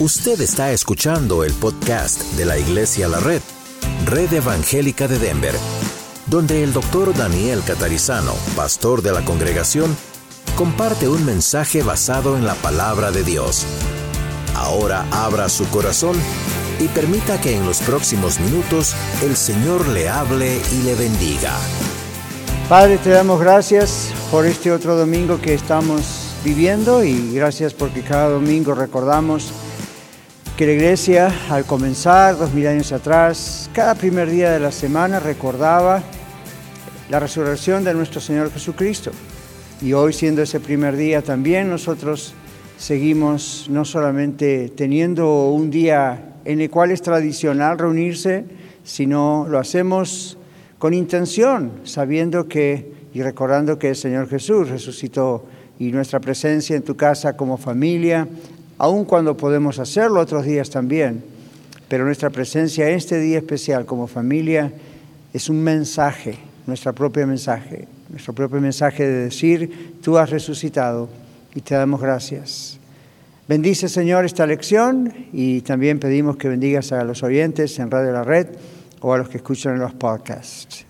Usted está escuchando el podcast de la Iglesia La Red, Red Evangélica de Denver, donde el doctor Daniel Catarizano, pastor de la congregación, comparte un mensaje basado en la palabra de Dios. Ahora abra su corazón y permita que en los próximos minutos el Señor le hable y le bendiga. Padre, te damos gracias por este otro domingo que estamos viviendo y gracias porque cada domingo recordamos que la iglesia al comenzar dos mil años atrás, cada primer día de la semana recordaba la resurrección de nuestro Señor Jesucristo. Y hoy siendo ese primer día también nosotros seguimos no solamente teniendo un día en el cual es tradicional reunirse, sino lo hacemos con intención, sabiendo que y recordando que el Señor Jesús resucitó y nuestra presencia en tu casa como familia aun cuando podemos hacerlo otros días también, pero nuestra presencia en este día especial como familia es un mensaje, nuestro propio mensaje, nuestro propio mensaje de decir, tú has resucitado y te damos gracias. Bendice, Señor, esta lección y también pedimos que bendigas a los oyentes en Radio La Red o a los que escuchan los podcasts.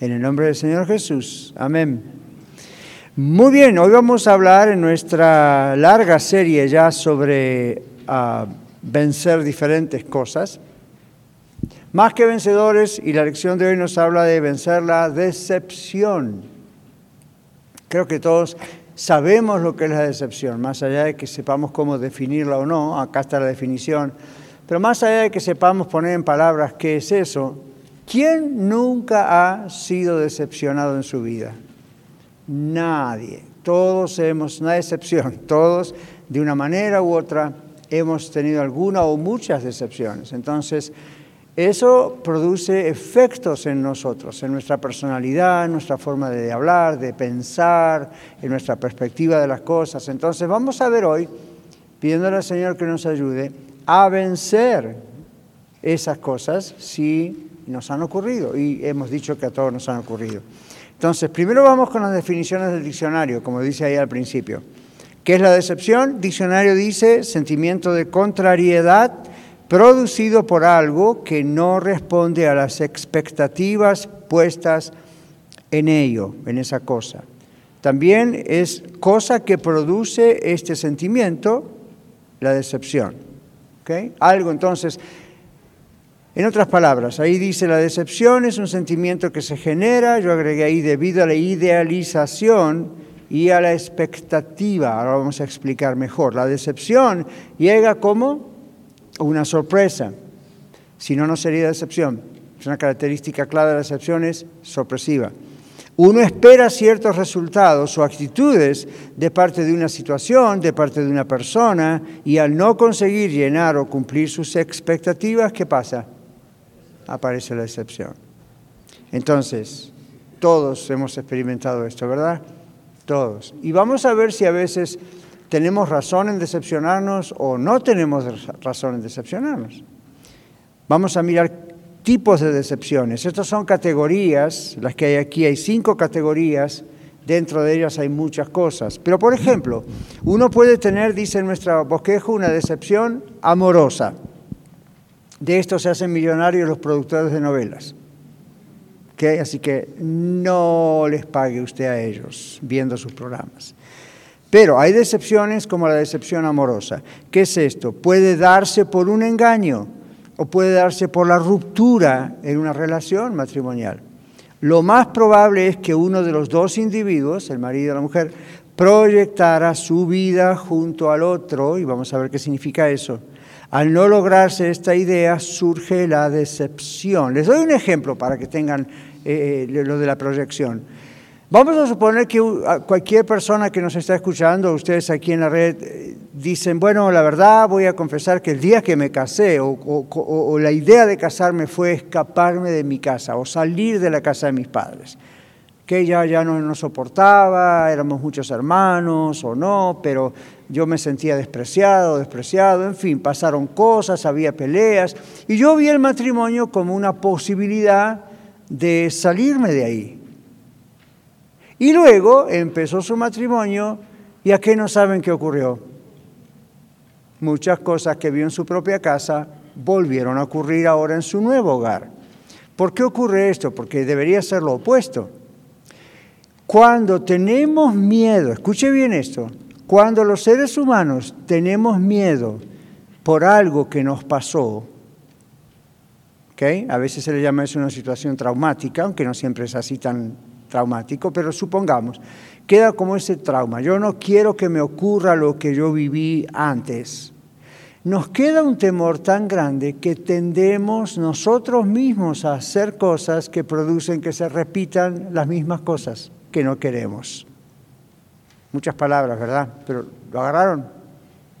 En el nombre del Señor Jesús. Amén. Muy bien, hoy vamos a hablar en nuestra larga serie ya sobre uh, vencer diferentes cosas. Más que vencedores, y la lección de hoy nos habla de vencer la decepción. Creo que todos sabemos lo que es la decepción, más allá de que sepamos cómo definirla o no, acá está la definición, pero más allá de que sepamos poner en palabras qué es eso, ¿quién nunca ha sido decepcionado en su vida? Nadie. Todos hemos, una excepción, todos de una manera u otra hemos tenido alguna o muchas decepciones. Entonces, eso produce efectos en nosotros, en nuestra personalidad, en nuestra forma de hablar, de pensar, en nuestra perspectiva de las cosas. Entonces, vamos a ver hoy, pidiéndole al Señor que nos ayude a vencer esas cosas si nos han ocurrido. Y hemos dicho que a todos nos han ocurrido. Entonces, primero vamos con las definiciones del diccionario, como dice ahí al principio. ¿Qué es la decepción? Diccionario dice sentimiento de contrariedad producido por algo que no responde a las expectativas puestas en ello, en esa cosa. También es cosa que produce este sentimiento, la decepción. ¿Okay? Algo entonces en otras palabras, ahí dice la decepción es un sentimiento que se genera, yo agregué ahí debido a la idealización y a la expectativa. Ahora vamos a explicar mejor. La decepción llega como una sorpresa. Si no, no sería decepción. Es una característica clara de la decepción, es sorpresiva. Uno espera ciertos resultados o actitudes de parte de una situación, de parte de una persona, y al no conseguir llenar o cumplir sus expectativas, ¿qué pasa? Aparece la excepción. Entonces, todos hemos experimentado esto, ¿verdad? Todos. Y vamos a ver si a veces tenemos razón en decepcionarnos o no tenemos razón en decepcionarnos. Vamos a mirar tipos de decepciones. Estas son categorías, las que hay aquí, hay cinco categorías, dentro de ellas hay muchas cosas. Pero, por ejemplo, uno puede tener, dice nuestra bosquejo, una decepción amorosa. De esto se hacen millonarios los productores de novelas. Así que no les pague usted a ellos viendo sus programas. Pero hay decepciones como la decepción amorosa. ¿Qué es esto? Puede darse por un engaño o puede darse por la ruptura en una relación matrimonial. Lo más probable es que uno de los dos individuos, el marido y la mujer, proyectara su vida junto al otro, y vamos a ver qué significa eso, al no lograrse esta idea surge la decepción. Les doy un ejemplo para que tengan eh, eh, lo de la proyección. Vamos a suponer que cualquier persona que nos está escuchando, ustedes aquí en la red, eh, dicen, bueno, la verdad voy a confesar que el día que me casé o, o la idea de casarme fue escaparme de mi casa o salir de la casa de mis padres que ella ya no nos soportaba, éramos muchos hermanos o no, pero yo me sentía despreciado, despreciado, en fin, pasaron cosas, había peleas, y yo vi el matrimonio como una posibilidad de salirme de ahí. Y luego empezó su matrimonio, y a qué no saben qué ocurrió. muchas cosas que vio en su propia casa volvieron a ocurrir ahora en su nuevo hogar. ¿Por qué ocurre esto? Porque debería ser lo opuesto. Cuando tenemos miedo, escuche bien esto, cuando los seres humanos tenemos miedo por algo que nos pasó, ¿okay? a veces se le llama eso una situación traumática, aunque no siempre es así tan traumático, pero supongamos, queda como ese trauma. Yo no quiero que me ocurra lo que yo viví antes. Nos queda un temor tan grande que tendemos nosotros mismos a hacer cosas que producen que se repitan las mismas cosas que no queremos. Muchas palabras, ¿verdad? Pero lo agarraron,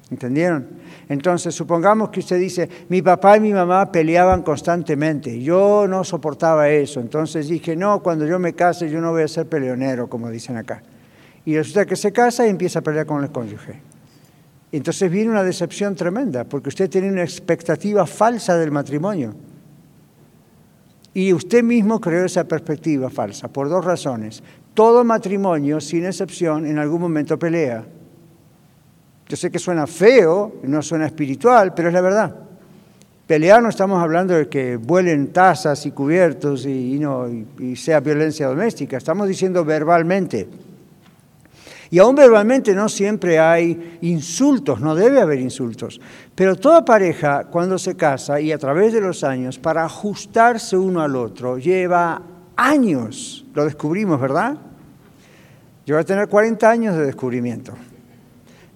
¿entendieron? Entonces, supongamos que usted dice, mi papá y mi mamá peleaban constantemente, yo no soportaba eso, entonces dije, no, cuando yo me case yo no voy a ser peleonero, como dicen acá. Y resulta que se casa y empieza a pelear con el cónyuge. Entonces viene una decepción tremenda, porque usted tiene una expectativa falsa del matrimonio. Y usted mismo creó esa perspectiva falsa, por dos razones. Todo matrimonio, sin excepción, en algún momento pelea. Yo sé que suena feo, no suena espiritual, pero es la verdad. Pelear no estamos hablando de que vuelen tazas y cubiertos y, no, y sea violencia doméstica, estamos diciendo verbalmente. Y aún verbalmente no siempre hay insultos, no debe haber insultos. Pero toda pareja cuando se casa y a través de los años, para ajustarse uno al otro, lleva años. Lo descubrimos, ¿verdad? Yo voy a tener 40 años de descubrimiento.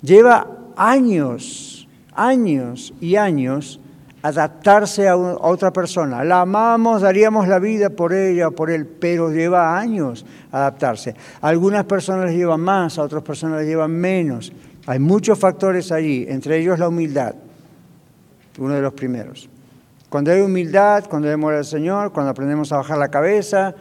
Lleva años, años y años adaptarse a, otra persona. La amamos, daríamos la vida por ella o por él, pero lleva años adaptarse. algunas personas les llevan más, a otras personas les llevan menos. Hay muchos factores allí, entre ellos la humildad, uno de los primeros. Cuando hay humildad, cuando demora el Señor, cuando aprendemos a bajar la cabeza,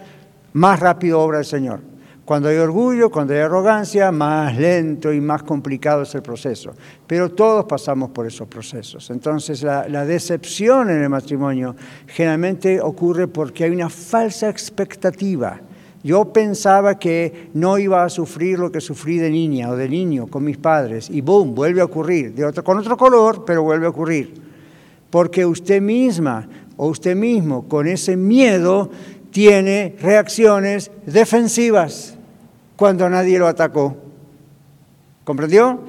más rápido obra el Señor. Cuando hay orgullo, cuando hay arrogancia, más lento y más complicado es el proceso. Pero todos pasamos por esos procesos. Entonces la, decepción en el matrimonio generalmente ocurre porque hay una falsa expectativa. Yo pensaba que no iba a sufrir lo que sufrí de niña o de niño con mis padres y boom, vuelve a ocurrir, de otro, con otro color, pero vuelve a ocurrir. Porque usted misma o usted mismo con ese miedo tiene reacciones defensivas cuando nadie lo atacó. ¿Comprendió?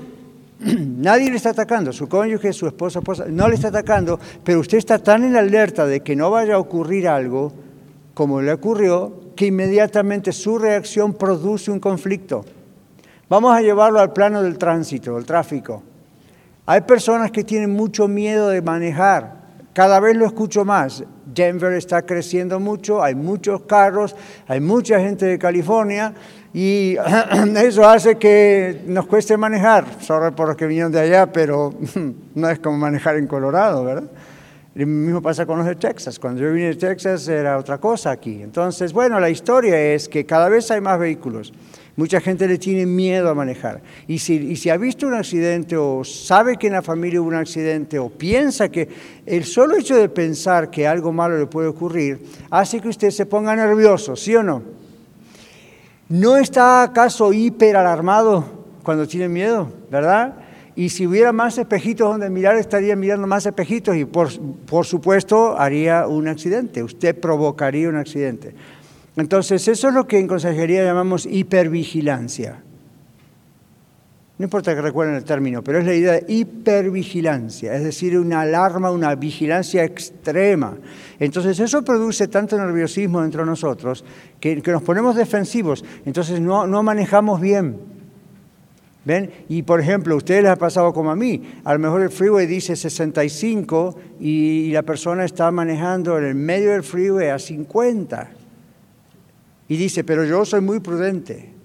Nadie le está atacando, su cónyuge, su esposa, esposa, no le está atacando, pero usted está tan en alerta de que no vaya a ocurrir algo como le ocurrió, que inmediatamente su reacción produce un conflicto. Vamos a llevarlo al plano del tránsito, del tráfico. Hay personas que tienen mucho miedo de manejar, cada vez lo escucho más. Denver está creciendo mucho, hay muchos carros, hay mucha gente de California y eso hace que nos cueste manejar. Sorry por los que vinieron de allá, pero no es como manejar en Colorado, ¿verdad? Lo mismo pasa con los de Texas. Cuando yo vine de Texas era otra cosa aquí. Entonces, bueno, la historia es que cada vez hay más vehículos. Mucha gente le tiene miedo a manejar. Y si, y si ha visto un accidente o sabe que en la familia hubo un accidente o piensa que el solo hecho de pensar que algo malo le puede ocurrir hace que usted se ponga nervioso, ¿sí o no? ¿No está acaso hiper alarmado cuando tiene miedo, verdad? Y si hubiera más espejitos donde mirar, estaría mirando más espejitos y por, por supuesto haría un accidente, usted provocaría un accidente. Entonces, eso es lo que en consejería llamamos hipervigilancia. No importa que recuerden el término, pero es la idea de hipervigilancia, es decir, una alarma, una vigilancia extrema. Entonces eso produce tanto nerviosismo entre nosotros que, nos ponemos defensivos, entonces no, no manejamos bien. ¿Ven? Y por ejemplo, ustedes les ha pasado como a mí, a lo mejor el freeway dice 65 y la persona está manejando en el medio del freeway a 50. Y dice, pero yo soy muy prudente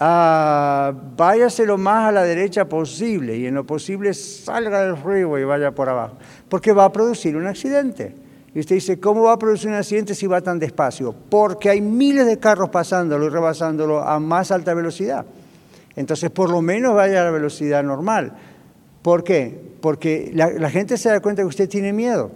ah, váyase lo más a la derecha posible y en lo posible salga del freeway y vaya por abajo, porque va a producir un accidente. Y usted dice, ¿cómo va a producir un accidente si va tan despacio? Porque hay miles de carros pasándolo y rebasándolo a más alta velocidad. Entonces, por lo menos vaya a la velocidad normal. ¿Por qué? Porque la gente se da cuenta que usted tiene miedo.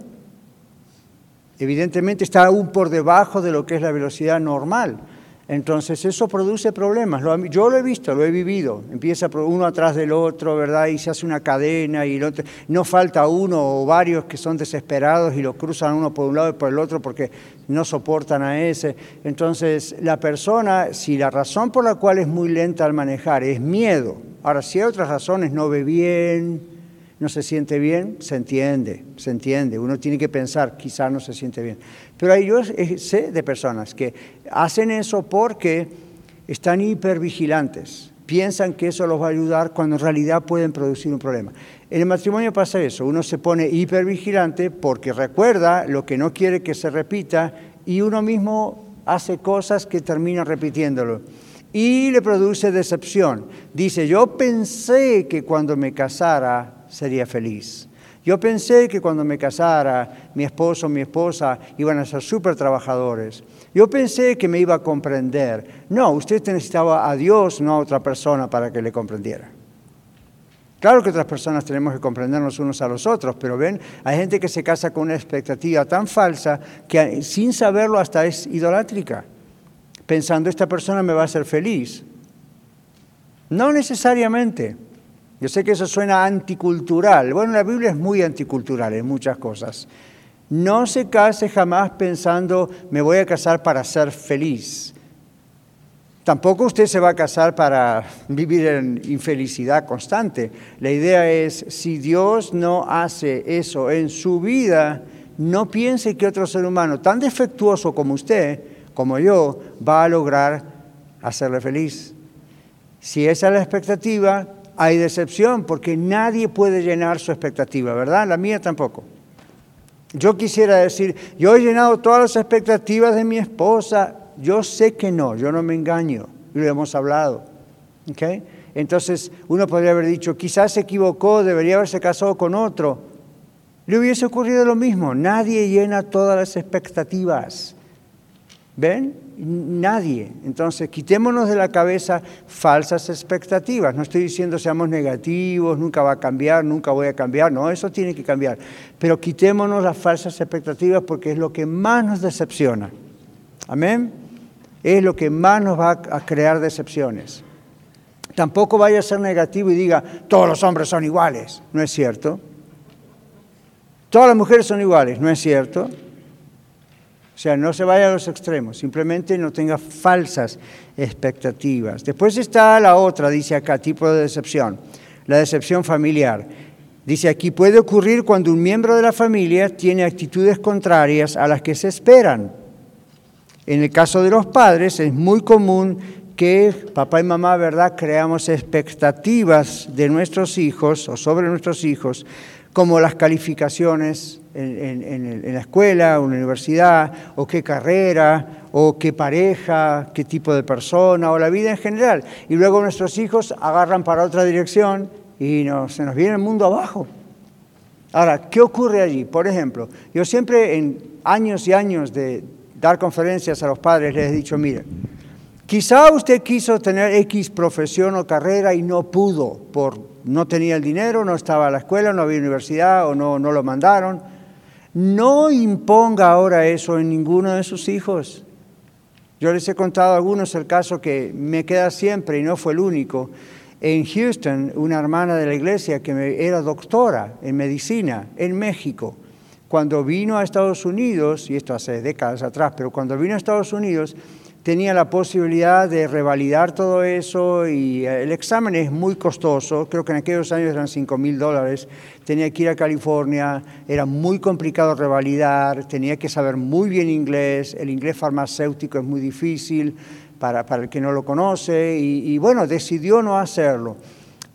Evidentemente está aún por debajo de lo que es la velocidad normal. Entonces eso produce problemas. Yo lo he visto, lo he vivido. Empieza uno atrás del otro, ¿verdad? Y se hace una cadena y no falta uno o varios que son desesperados y lo cruzan uno por un lado y por el otro porque no soportan a ese. Entonces la persona, si la razón por la cual es muy lenta al manejar es miedo, ahora si hay otras razones, no ve bien, no se siente bien, se entiende, se entiende. Uno tiene que pensar, quizás no se siente bien. Pero yo sé de personas que hacen eso porque están hipervigilantes, piensan que eso los va a ayudar cuando en realidad pueden producir un problema. En el matrimonio pasa eso, uno se pone hipervigilante porque recuerda lo que no quiere que se repita y uno mismo hace cosas que termina repitiéndolo y le produce decepción. Dice, yo pensé que cuando me casara sería feliz. Yo pensé que cuando me casara, mi esposo mi esposa iban a ser súper trabajadores. Yo pensé que me iba a comprender. No, usted necesitaba a Dios, no a otra persona para que le comprendiera. Claro que otras personas tenemos que comprendernos unos a los otros, pero ven, hay gente que se casa con una expectativa tan falsa que sin saberlo hasta es idolátrica, pensando esta persona me va a hacer feliz. No necesariamente. Yo sé que eso suena anticultural. Bueno, la Biblia es muy anticultural en muchas cosas. No se case jamás pensando, me voy a casar para ser feliz. Tampoco usted se va a casar para vivir en infelicidad constante. La idea es, si Dios no hace eso en su vida, no piense que otro ser humano tan defectuoso como usted, como yo, va a lograr hacerle feliz. Si esa es la expectativa, hay decepción porque nadie puede llenar su expectativa, ¿verdad? La mía tampoco. Yo quisiera decir, yo he llenado todas las expectativas de mi esposa. Yo sé que no, yo no me engaño, lo hemos hablado. Entonces uno podría haber dicho, quizás se equivocó, debería haberse casado con otro. Le hubiese ocurrido lo mismo, nadie llena todas las expectativas. ¿Ven? Nadie. Entonces, quitémonos de la cabeza falsas expectativas. No estoy diciendo seamos negativos, nunca va a cambiar, nunca voy a cambiar. No, eso tiene que cambiar. Pero quitémonos las falsas expectativas porque es lo que más nos decepciona. Amén. Es lo que más nos va a crear decepciones. Tampoco vaya a ser negativo y diga, todos los hombres son iguales. No es cierto. Todas las mujeres son iguales. No es cierto. O sea, no se vaya a los extremos, simplemente no tenga falsas expectativas. Después está la otra, dice acá, tipo de decepción, la decepción familiar. Dice aquí, puede ocurrir cuando un miembro de la familia tiene actitudes contrarias a las que se esperan. En el caso de los padres es muy común que papá y mamá, ¿verdad?, creamos expectativas de nuestros hijos o sobre nuestros hijos, como las calificaciones en, la escuela, o en la universidad, o qué carrera, o qué pareja, qué tipo de persona, o la vida en general. Y luego nuestros hijos agarran para otra dirección y se nos viene el mundo abajo. Ahora, ¿qué ocurre allí? Por ejemplo, yo siempre en años y años de dar conferencias a los padres les he dicho, mire, quizá usted quiso tener X profesión o carrera y no pudo, por no tenía el dinero, no estaba a la escuela, no había universidad o no, no lo mandaron no imponga ahora eso en ninguno de sus hijos. Yo les he contado a algunos el caso que me queda siempre y no fue el único. En Houston, una hermana de la iglesia que era doctora en medicina en México, cuando vino a Estados Unidos, y esto hace décadas atrás, pero cuando vino a Estados Unidos, tenía la posibilidad de revalidar todo eso y eh, el examen es muy costoso, creo que en aquellos años eran 5 mil dólares, tenía que ir a California, era muy complicado revalidar, tenía que saber muy bien inglés, el inglés farmacéutico es muy difícil para, para el que no lo conoce y, y bueno, decidió no hacerlo.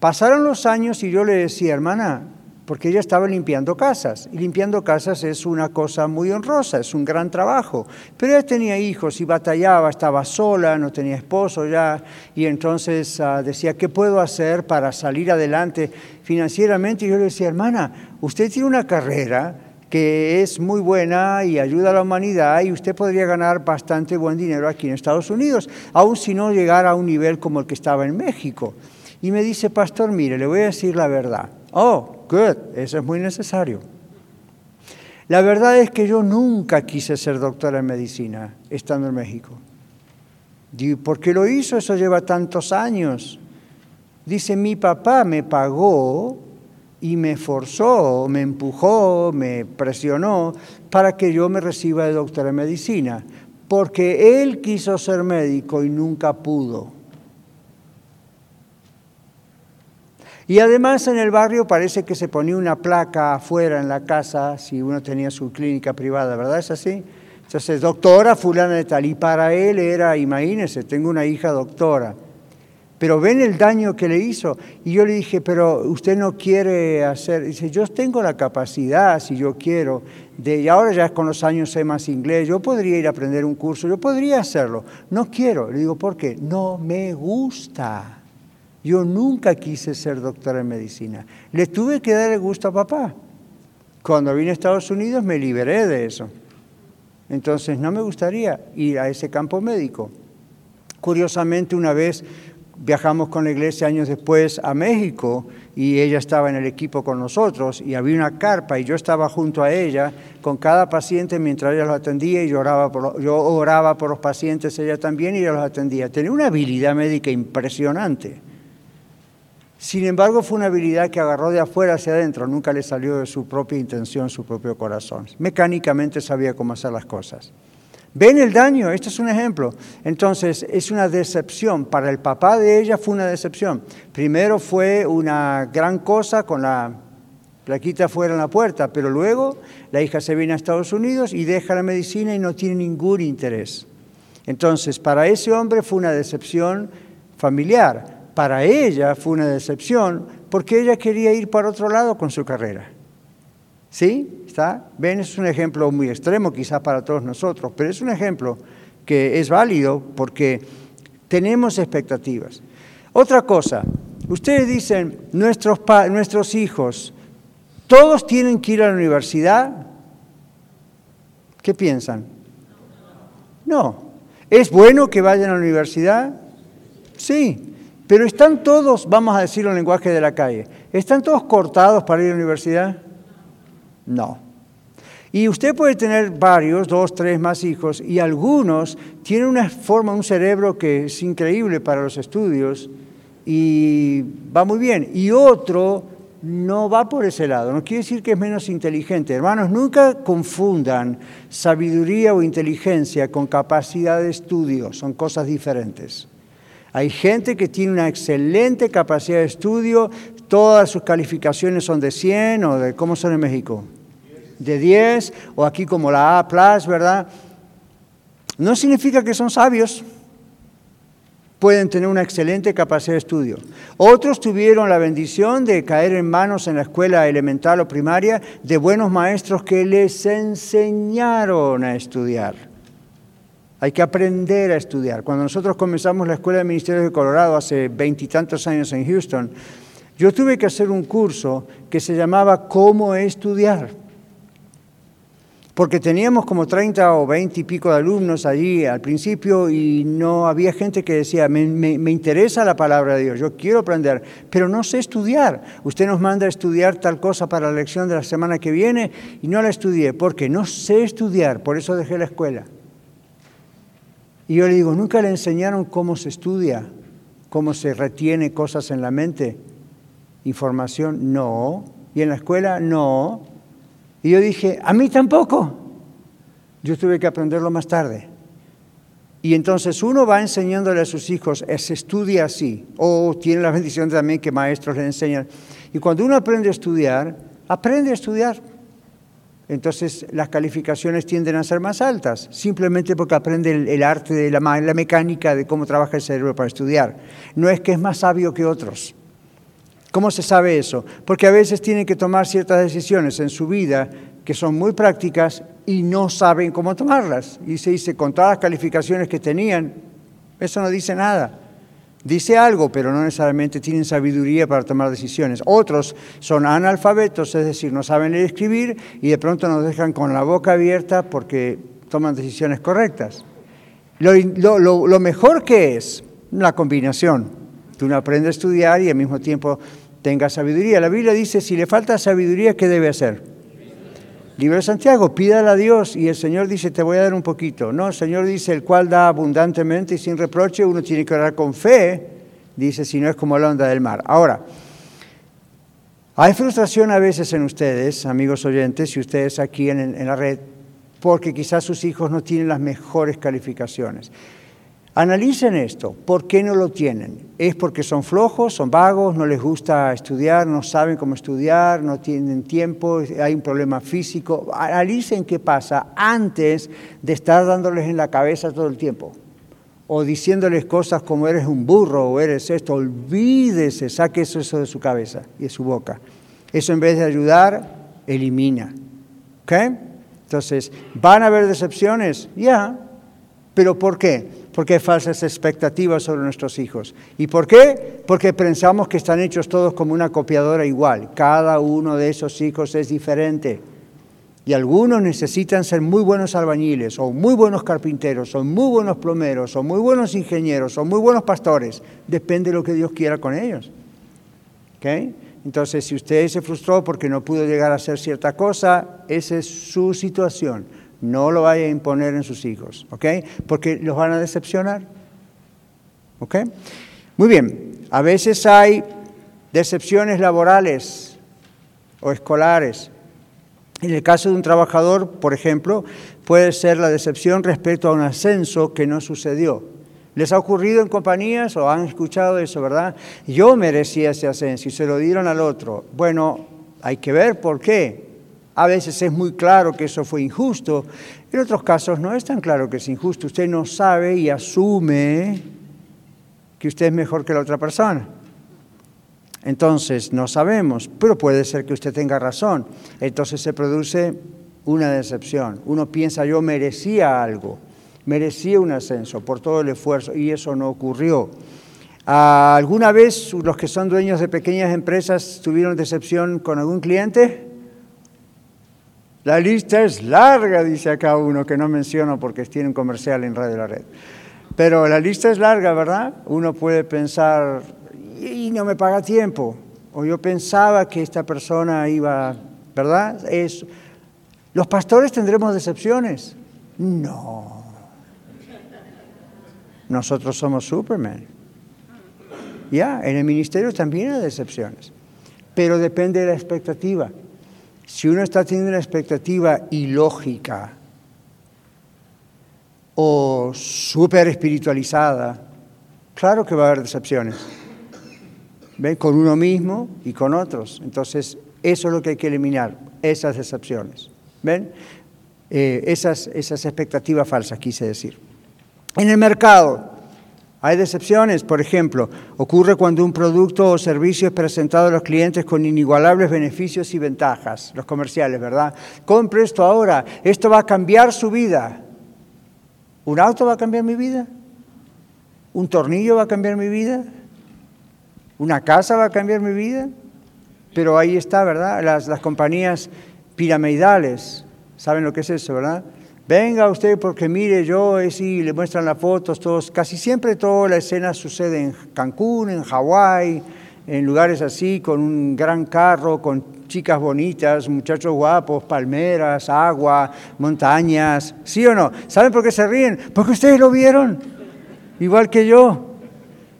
Pasaron los años y yo le decía, hermana, porque ella estaba limpiando casas. Y limpiando casas es una cosa muy honrosa, es un gran trabajo. Pero ella tenía hijos y batallaba, estaba sola, no tenía esposo ya, y entonces ah, decía, ¿qué puedo hacer para salir adelante financieramente? Y yo le decía, hermana, usted tiene una carrera que es muy buena y ayuda a la humanidad y usted podría ganar bastante buen dinero aquí en Estados Unidos, aun si no llegara a un nivel como el que estaba en México. Y me dice, pastor, mire, le voy a decir la verdad. Oh, Good, eso es muy necesario. La verdad es que yo nunca quise ser doctora en medicina estando en México. ¿por qué lo hizo? Eso lleva tantos años. Dice, mi papá me pagó y me forzó, me empujó, me presionó para que yo me reciba de doctor en medicina, porque él quiso ser médico y nunca pudo. Y además en el barrio parece que se ponía una placa afuera en la casa si uno tenía su clínica privada, ¿verdad? ¿Es así? Entonces, doctora fulana de tal. Y para él era, imagínese, tengo una hija doctora. Pero ven el daño que le hizo. Y yo le dije, pero usted no quiere hacer. Dice, yo tengo la capacidad, si yo quiero, de, y ahora ya con los años sé más inglés, yo podría ir a aprender un curso, yo podría hacerlo. No quiero. Le digo, ¿por qué? No me gusta. Yo nunca quise ser doctor en medicina. Le tuve que dar el gusto a papá. Cuando vine a Estados Unidos me liberé de eso. Entonces no me gustaría ir a ese campo médico. Curiosamente, una vez viajamos con la iglesia años después a México y ella estaba en el equipo con nosotros y había una carpa y yo estaba junto a ella con cada paciente mientras ella los atendía y yo oraba por, yo oraba por los pacientes, ella también y ella los atendía. Tenía una habilidad médica impresionante. Sin embargo, fue una habilidad que agarró de afuera hacia adentro, nunca le salió de su propia intención, su propio corazón. Mecánicamente sabía cómo hacer las cosas. ¿Ven el daño? Este es un ejemplo. Entonces, es una decepción. Para el papá de ella fue una decepción. Primero fue una gran cosa con la plaquita fuera en la puerta, pero luego la hija se viene a Estados Unidos y deja la medicina y no tiene ningún interés. Entonces, para ese hombre fue una decepción familiar para ella fue una decepción porque ella quería ir para otro lado con su carrera. ¿Sí? ¿Está? Ven, es un ejemplo muy extremo quizás para todos nosotros, pero es un ejemplo que es válido porque tenemos expectativas. Otra cosa, ustedes dicen, nuestros, nuestros hijos, ¿todos tienen que ir a la universidad? ¿Qué piensan? No. ¿Es bueno que vayan a la universidad? Sí. Pero están todos, vamos a decirlo en lenguaje de la calle, ¿están todos cortados para ir a la universidad? No. Y usted puede tener varios, dos, tres más hijos, y algunos tienen una forma, un cerebro que es increíble para los estudios y va muy bien. Y otro no va por ese lado. No quiere decir que es menos inteligente. Hermanos, nunca confundan sabiduría o inteligencia con capacidad de estudio. Son cosas diferentes. Hay gente que tiene una excelente capacidad de estudio, todas sus calificaciones son de 100 o de, ¿cómo son en México? De 10, o aquí como la A, ¿verdad? No significa que son sabios. Pueden tener una excelente capacidad de estudio. Otros tuvieron la bendición de caer en manos en la escuela elemental o primaria de buenos maestros que les enseñaron a estudiar. Hay que aprender a estudiar. Cuando nosotros comenzamos la Escuela de Ministerios de Colorado hace veintitantos años en Houston, yo tuve que hacer un curso que se llamaba Cómo estudiar. Porque teníamos como 30 o 20 y pico de alumnos allí al principio y no había gente que decía, me, me, interesa la palabra de Dios, yo quiero aprender, pero no sé estudiar. Usted nos manda a estudiar tal cosa para la lección de la semana que viene y no la estudié porque no sé estudiar, por eso dejé la escuela. Y yo le digo, ¿nunca le enseñaron cómo se estudia, cómo se retiene cosas en la mente? Información, no. ¿Y en la escuela? No. Y yo dije, a mí tampoco. Yo tuve que aprenderlo más tarde. Y entonces uno va enseñándole a sus hijos, se estudia así, o tiene la bendición también que maestros le enseñan. Y cuando uno aprende a estudiar, aprende a estudiar entonces las calificaciones tienden a ser más altas, simplemente porque aprende el, arte de la, la, mecánica de cómo trabaja el cerebro para estudiar. No es que es más sabio que otros. ¿Cómo se sabe eso? Porque a veces tienen que tomar ciertas decisiones en su vida que son muy prácticas y no saben cómo tomarlas. Y se dice, con todas las calificaciones que tenían, eso no dice nada. Dice algo, pero no necesariamente tienen sabiduría para tomar decisiones. Otros son analfabetos, es decir, no saben escribir y de pronto nos dejan con la boca abierta porque toman decisiones correctas. Lo, mejor que es la combinación. Tú no aprendes a estudiar y al mismo tiempo tengas sabiduría. La Biblia dice, si le falta sabiduría, ¿qué debe hacer? Libro de Santiago, pídale a Dios y el Señor dice, te voy a dar un poquito. No, el Señor dice, el cual da abundantemente y sin reproche, uno tiene que orar con fe, dice, si no es como la onda del mar. Ahora, hay frustración a veces en ustedes, amigos oyentes, y ustedes aquí en, en la red, porque quizás sus hijos no tienen las mejores calificaciones. Analicen esto, ¿por qué no lo tienen? ¿Es porque son flojos, son vagos, no les gusta estudiar, no saben cómo estudiar, no tienen tiempo, hay un problema físico? Analicen qué pasa antes de estar dándoles en la cabeza todo el tiempo o diciéndoles cosas como eres un burro o eres esto, olvídese, saque eso, de su cabeza y de su boca. Eso en vez de ayudar, elimina. ¿Ok? Entonces, ¿van a haber decepciones? Ya. ¿Pero por qué? Porque hay falsas expectativas sobre nuestros hijos. ¿Y por qué? Porque pensamos que están hechos todos como una copiadora igual. Cada uno de esos hijos es diferente. Y algunos necesitan ser muy buenos albañiles, o muy buenos carpinteros, o muy buenos plomeros, o muy buenos ingenieros, o muy buenos pastores. Depende de lo que Dios quiera con ellos. ¿Okay? Entonces, si usted se frustró porque no pudo llegar a hacer cierta cosa, esa es su situación. No lo vaya a imponer en sus hijos, ¿ok? Porque los van a decepcionar. ¿Ok? Muy bien, a veces hay decepciones laborales o escolares. En el caso de un trabajador, por ejemplo, puede ser la decepción respecto a un ascenso que no sucedió. ¿Les ha ocurrido en compañías o han escuchado eso, verdad? Yo merecía ese ascenso y se lo dieron al otro. Bueno, hay que ver por qué. A veces es muy claro que eso fue injusto, en otros casos no es tan claro que es injusto. Usted no sabe y asume que usted es mejor que la otra persona. Entonces, no sabemos, pero puede ser que usted tenga razón. Entonces se produce una decepción. Uno piensa, yo merecía algo, merecía un ascenso por todo el esfuerzo y eso no ocurrió. ¿Alguna vez los que son dueños de pequeñas empresas tuvieron decepción con algún cliente? La lista es larga, dice acá uno, que no menciono porque tiene un comercial en Radio La Red. Pero la lista es larga, ¿verdad? Uno puede pensar, y no me paga tiempo. O yo pensaba que esta persona iba, ¿verdad? Es, ¿Los pastores tendremos decepciones? No. Nosotros somos Superman. Ya, en el ministerio también hay decepciones. Pero depende de la expectativa. Si uno está teniendo una expectativa ilógica o súper espiritualizada, claro que va a haber decepciones. ¿Ven? Con uno mismo y con otros. Entonces, eso es lo que hay que eliminar, esas decepciones. ¿Ven? Eh, esas, esas expectativas falsas, quise decir. En el mercado, hay decepciones, por ejemplo, ocurre cuando un producto o servicio es presentado a los clientes con inigualables beneficios y ventajas, los comerciales, ¿verdad? Compre esto ahora, esto va a cambiar su vida. ¿Un auto va a cambiar mi vida? ¿Un tornillo va a cambiar mi vida? ¿Una casa va a cambiar mi vida? Pero ahí está, ¿verdad? Las, las compañías piramidales, ¿saben lo que es eso, verdad? Venga usted porque mire yo, y le muestran las fotos, todos, casi siempre toda la escena sucede en Cancún, en Hawái, en lugares así, con un gran carro, con chicas bonitas, muchachos guapos, palmeras, agua, montañas, ¿sí o no? ¿Saben por qué se ríen? Porque ustedes lo vieron, igual que yo.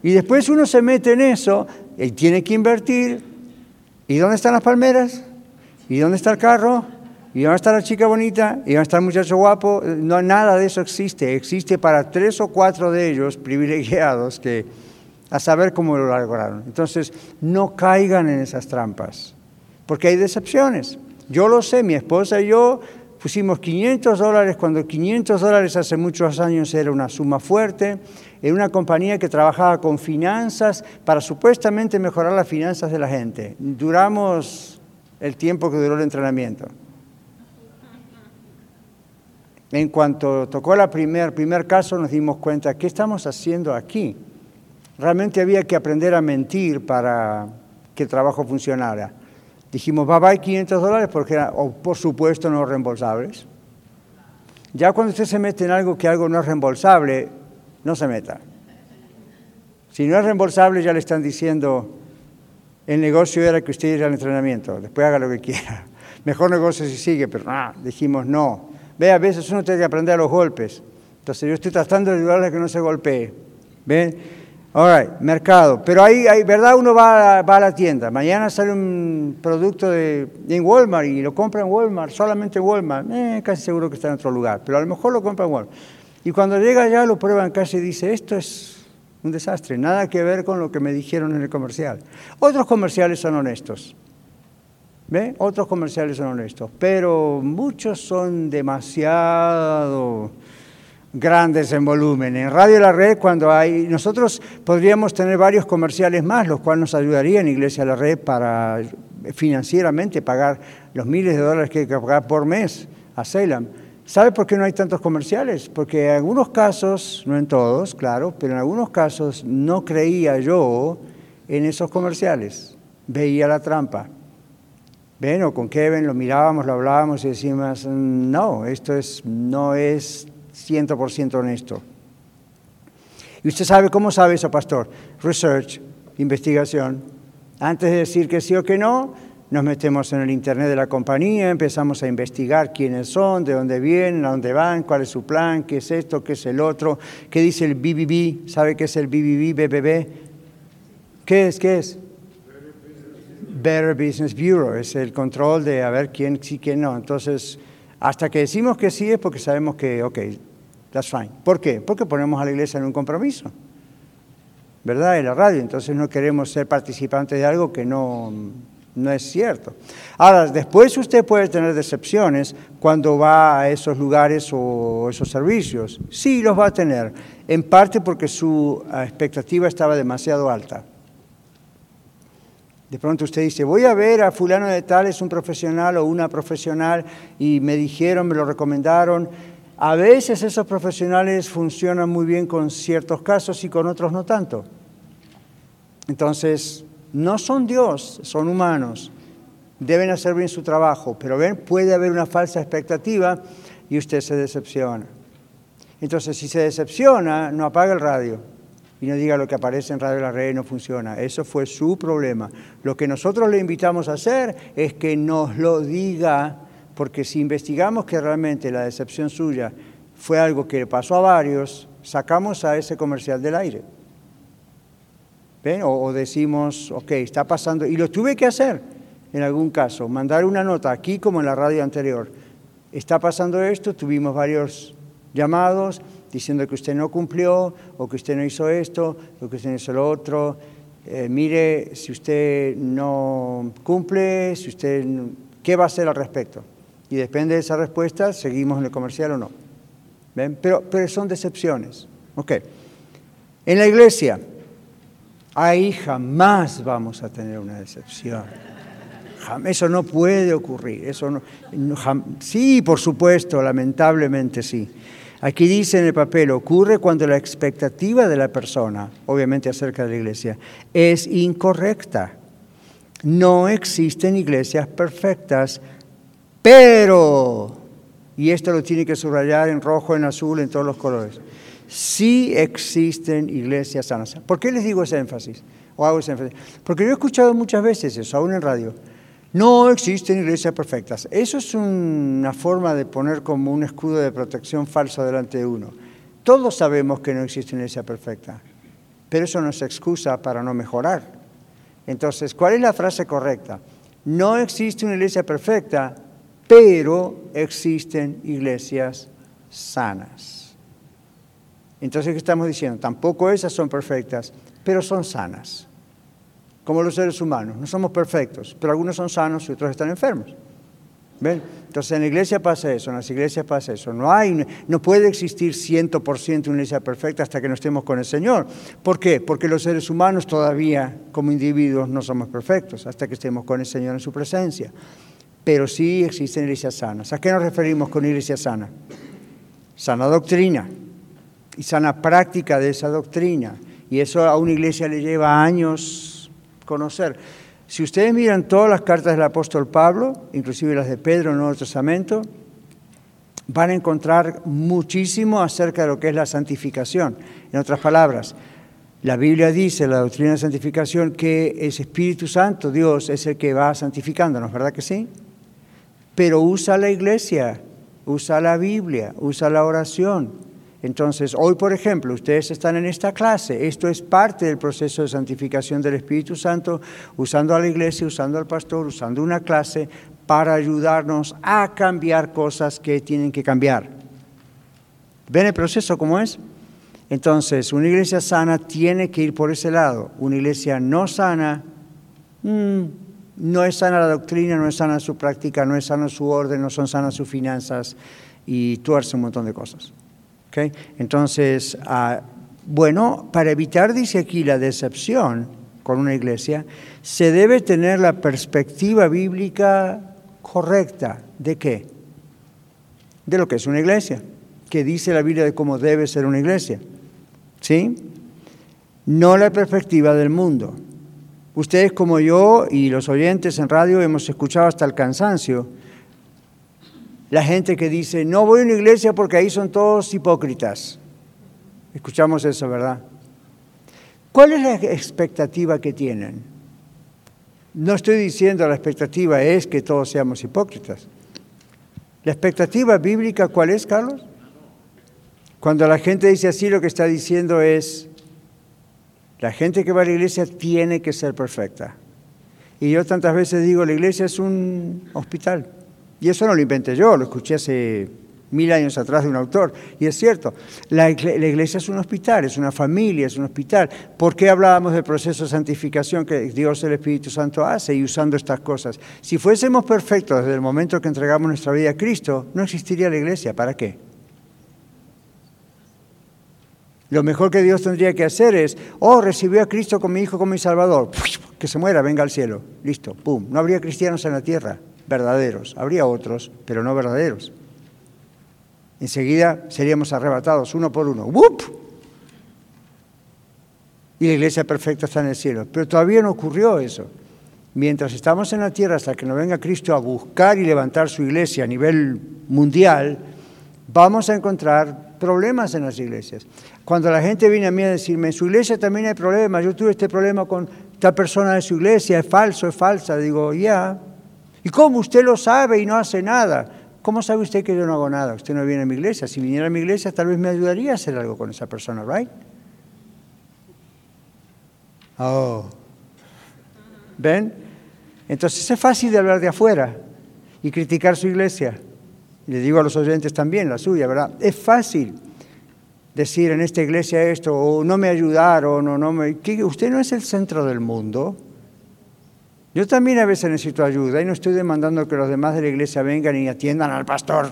Y después uno se mete en eso y tiene que invertir. ¿Y dónde están las palmeras? ¿Y dónde está el carro? Y va a estar la chica bonita, y va a estar el muchacho guapo. No, nada de eso existe. Existe para tres o cuatro de ellos privilegiados que a saber cómo lo lograron. Entonces, no caigan en esas trampas, porque hay decepciones. Yo lo sé, mi esposa y yo pusimos 500 dólares cuando 500 dólares hace muchos años era una suma fuerte, en una compañía que trabajaba con finanzas para supuestamente mejorar las finanzas de la gente. Duramos el tiempo que duró el entrenamiento. En cuanto tocó el primer, primer caso nos dimos cuenta, ¿qué estamos haciendo aquí? Realmente había que aprender a mentir para que el trabajo funcionara. Dijimos, va, va, 500 dólares porque eran, por supuesto, no reembolsables. Ya cuando usted se mete en algo que algo no es reembolsable, no se meta. Si no es reembolsable, ya le están diciendo, el negocio era que usted iba al entrenamiento, después haga lo que quiera. mejor negocio si sigue, pero ah, dijimos no. Ve, a veces uno tiene que aprender a los golpes. Entonces yo estoy tratando de ayudarle a que no se golpee. ¿Ven? All right, mercado. Pero ahí, hay, ¿verdad? Uno va a, va a, la tienda. Mañana sale un producto de, en Walmart y lo compra en Walmart, solamente en Walmart. Eh, casi seguro que está en otro lugar, pero a lo mejor lo compra en Walmart. Y cuando llega allá lo prueba en casa y dice, esto es un desastre, nada que ver con lo que me dijeron en el comercial. Otros comerciales son honestos. Otros comerciales son honestos, pero muchos son demasiado grandes en volumen. En Radio La Red, cuando hay, nosotros podríamos tener varios comerciales más, los cuales nos ayudarían Iglesia La Red para financieramente pagar los miles de dólares que hay que pagar por mes a Salem. ¿Sabe por qué no hay tantos comerciales? Porque en algunos casos, no en todos, claro, pero en algunos casos no creía yo en esos comerciales. Veía la trampa. Ven, o con Kevin lo mirábamos, lo hablábamos y decíamos, no, esto es, no es 100% honesto. ¿Y usted sabe cómo sabe eso, pastor? Research, investigación. Antes de decir que sí o que no, nos metemos en el internet de la compañía, empezamos a investigar quiénes son, de dónde vienen, a dónde van, cuál es su plan, qué es esto, qué es el otro, qué dice el BBB, ¿sabe qué es el BBB, BBB? ¿Qué es? ¿Qué es? Better Business Bureau, es el control de a ver quién sí, quién no. Entonces, hasta que decimos que sí es porque sabemos que, ok, that's fine. ¿Por qué? Porque ponemos a la iglesia en un compromiso, ¿verdad? En la radio, entonces no queremos ser participantes de algo que no no es cierto. Ahora, después usted puede tener decepciones cuando va a esos lugares o esos servicios. Sí, los va a tener, en parte porque su expectativa estaba demasiado alta. De pronto usted dice, voy a ver a fulano de tal, es un profesional o una profesional, y me dijeron, me lo recomendaron. A veces esos profesionales funcionan muy bien con ciertos casos y con otros no tanto. Entonces, no son Dios, son humanos. Deben hacer bien su trabajo, pero ven, puede haber una falsa expectativa y usted se decepciona. Entonces, si se decepciona, no apaga el radio y no diga lo que aparece en Radio La Red no funciona. Eso fue su problema. Lo que nosotros le invitamos a hacer es que nos lo diga, porque si investigamos que realmente la decepción suya fue algo que le pasó a varios, sacamos a ese comercial del aire. O, decimos, ok, está pasando, y lo tuve que hacer en algún caso, mandar una nota aquí como en la radio anterior. Está pasando esto, tuvimos varios llamados diciendo que usted no cumplió, o que usted no hizo esto, o que usted no hizo lo otro. Eh, mire, si usted no cumple, si usted, ¿qué va a hacer al respecto? Y depende de esa respuesta, seguimos en el comercial o no. ¿Ven? Pero, pero son decepciones. Ok. En la iglesia, ahí jamás vamos a tener una decepción. Eso no puede ocurrir. Eso no, sí, por supuesto, lamentablemente sí. Aquí dice en el papel, ocurre cuando la expectativa de la persona, obviamente acerca de la iglesia, es incorrecta. No existen iglesias perfectas, pero, y esto lo tiene que subrayar en rojo, en azul, en todos los colores, sí existen iglesias sanas. ¿Por qué les digo ese énfasis? O hago ese énfasis? Porque yo he escuchado muchas veces eso, aún en radio. No existen iglesias perfectas. Eso es una forma de poner como un escudo de protección falso delante de uno. Todos sabemos que no existe una iglesia perfecta, pero eso no es excusa para no mejorar. Entonces, ¿cuál es la frase correcta? No existe una iglesia perfecta, pero existen iglesias sanas. Entonces, ¿qué estamos diciendo? Tampoco esas son perfectas, pero son sanas. Como los seres humanos, no somos perfectos, pero algunos son sanos y otros están enfermos. ¿Ven? Entonces en la iglesia pasa eso, en las iglesias pasa eso. No, hay, no puede existir 100% una iglesia perfecta hasta que no estemos con el Señor. ¿Por qué? Porque los seres humanos todavía como individuos no somos perfectos hasta que estemos con el Señor en su presencia. Pero sí existen iglesias sanas. ¿A qué nos referimos con iglesia sana? Sana doctrina, y sana práctica de esa doctrina. Y eso a una iglesia le lleva años conocer. Si ustedes miran todas las cartas del apóstol Pablo, inclusive las de Pedro en el Nuevo Testamento, van a encontrar muchísimo acerca de lo que es la santificación. En otras palabras, la Biblia dice, la doctrina de santificación, que es Espíritu Santo, Dios, es el que va santificándonos, ¿verdad que sí? pero usa la iglesia, usa la Biblia, usa la oración. Entonces, hoy, por ejemplo, ustedes están en esta clase. Esto es parte del proceso de santificación del Espíritu Santo, usando a la iglesia, usando al pastor, usando una clase para ayudarnos a cambiar cosas que tienen que cambiar. ¿Ven el proceso cómo es? Entonces, una iglesia sana tiene que ir por ese lado. Una iglesia no sana, mm, no es sana la doctrina, no es sana su práctica, no es sana su orden, no son sanas sus finanzas y tuerce un montón de cosas. Entonces, ah, bueno, para evitar, dice aquí, la decepción con una iglesia, se debe tener la perspectiva bíblica correcta. ¿De qué? De lo que es una iglesia, que dice la Biblia de cómo debe ser una iglesia. ¿Sí? No la perspectiva del mundo. Ustedes como yo y los oyentes en radio hemos escuchado hasta el cansancio la gente que dice, no voy a una iglesia porque ahí son todos hipócritas. Escuchamos eso, ¿verdad? ¿Cuál es la expectativa que tienen? No estoy diciendo la expectativa es que todos seamos hipócritas. ¿La expectativa bíblica cuál es, Carlos? Cuando la gente dice así, lo que está diciendo es, la gente que va a la iglesia tiene que ser perfecta. Y yo tantas veces digo, la iglesia es un hospital. Y eso no lo inventé yo, lo escuché hace mil años atrás de un autor. Y es cierto, la, iglesia es un hospital, es una familia, es un hospital. ¿Por qué hablábamos del proceso de santificación que Dios el Espíritu Santo hace y usando estas cosas? Si fuésemos perfectos desde el momento que entregamos nuestra vida a Cristo, no existiría la iglesia. ¿Para qué? Lo mejor que Dios tendría que hacer es, oh, recibió a Cristo como mi hijo, como mi salvador, que se muera, venga al cielo, listo, pum. No habría cristianos en la tierra verdaderos. Habría otros, pero no verdaderos. Enseguida seríamos arrebatados uno por uno. ¡Wup! Y la iglesia perfecta está en el cielo. Pero todavía no ocurrió eso. Mientras estamos en la tierra, hasta que no venga Cristo a buscar y levantar su iglesia a nivel mundial, vamos a encontrar problemas en las iglesias. Cuando la gente viene a mí a decirme, en su iglesia también hay problemas, yo tuve este problema con esta persona de su iglesia, es falso, es falsa, digo, ya, ¿Y cómo usted lo sabe y no hace nada? ¿Cómo sabe usted que yo no hago nada? Usted no viene a mi iglesia. Si viniera a mi iglesia, tal vez me ayudaría a hacer algo con esa persona, ¿right? Oh. ¿Ven? Entonces es fácil de hablar de afuera y criticar su iglesia. Le digo a los oyentes también, la suya, ¿verdad? Es fácil decir en esta iglesia esto, o no me ayudaron, o no me... Usted no es el centro del mundo. Yo también a veces necesito ayuda y no estoy demandando que los demás de la iglesia vengan y atiendan al pastor.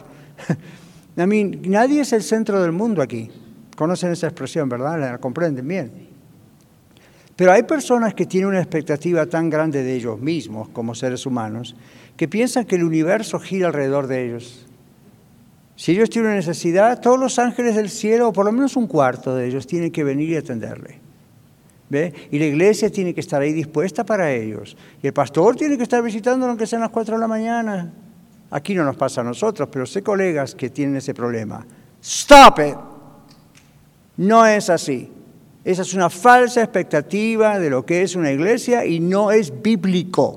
a mí, nadie es el centro del mundo aquí. Conocen esa expresión, ¿verdad? La comprenden bien. Pero hay personas que tienen una expectativa tan grande de ellos mismos como seres humanos que piensan que el universo gira alrededor de ellos. Si ellos tienen una necesidad, todos los ángeles del cielo, o por lo menos un cuarto de ellos, tienen que venir y atenderle. Y la iglesia tiene que estar ahí dispuesta para ellos. Y el pastor tiene que estar visitando aunque sean las 4 de la mañana. Aquí no nos pasa a nosotros, pero sé colegas que tienen ese problema. Stop it. No es así. Esa es una falsa expectativa de lo que es una iglesia y no es bíblico.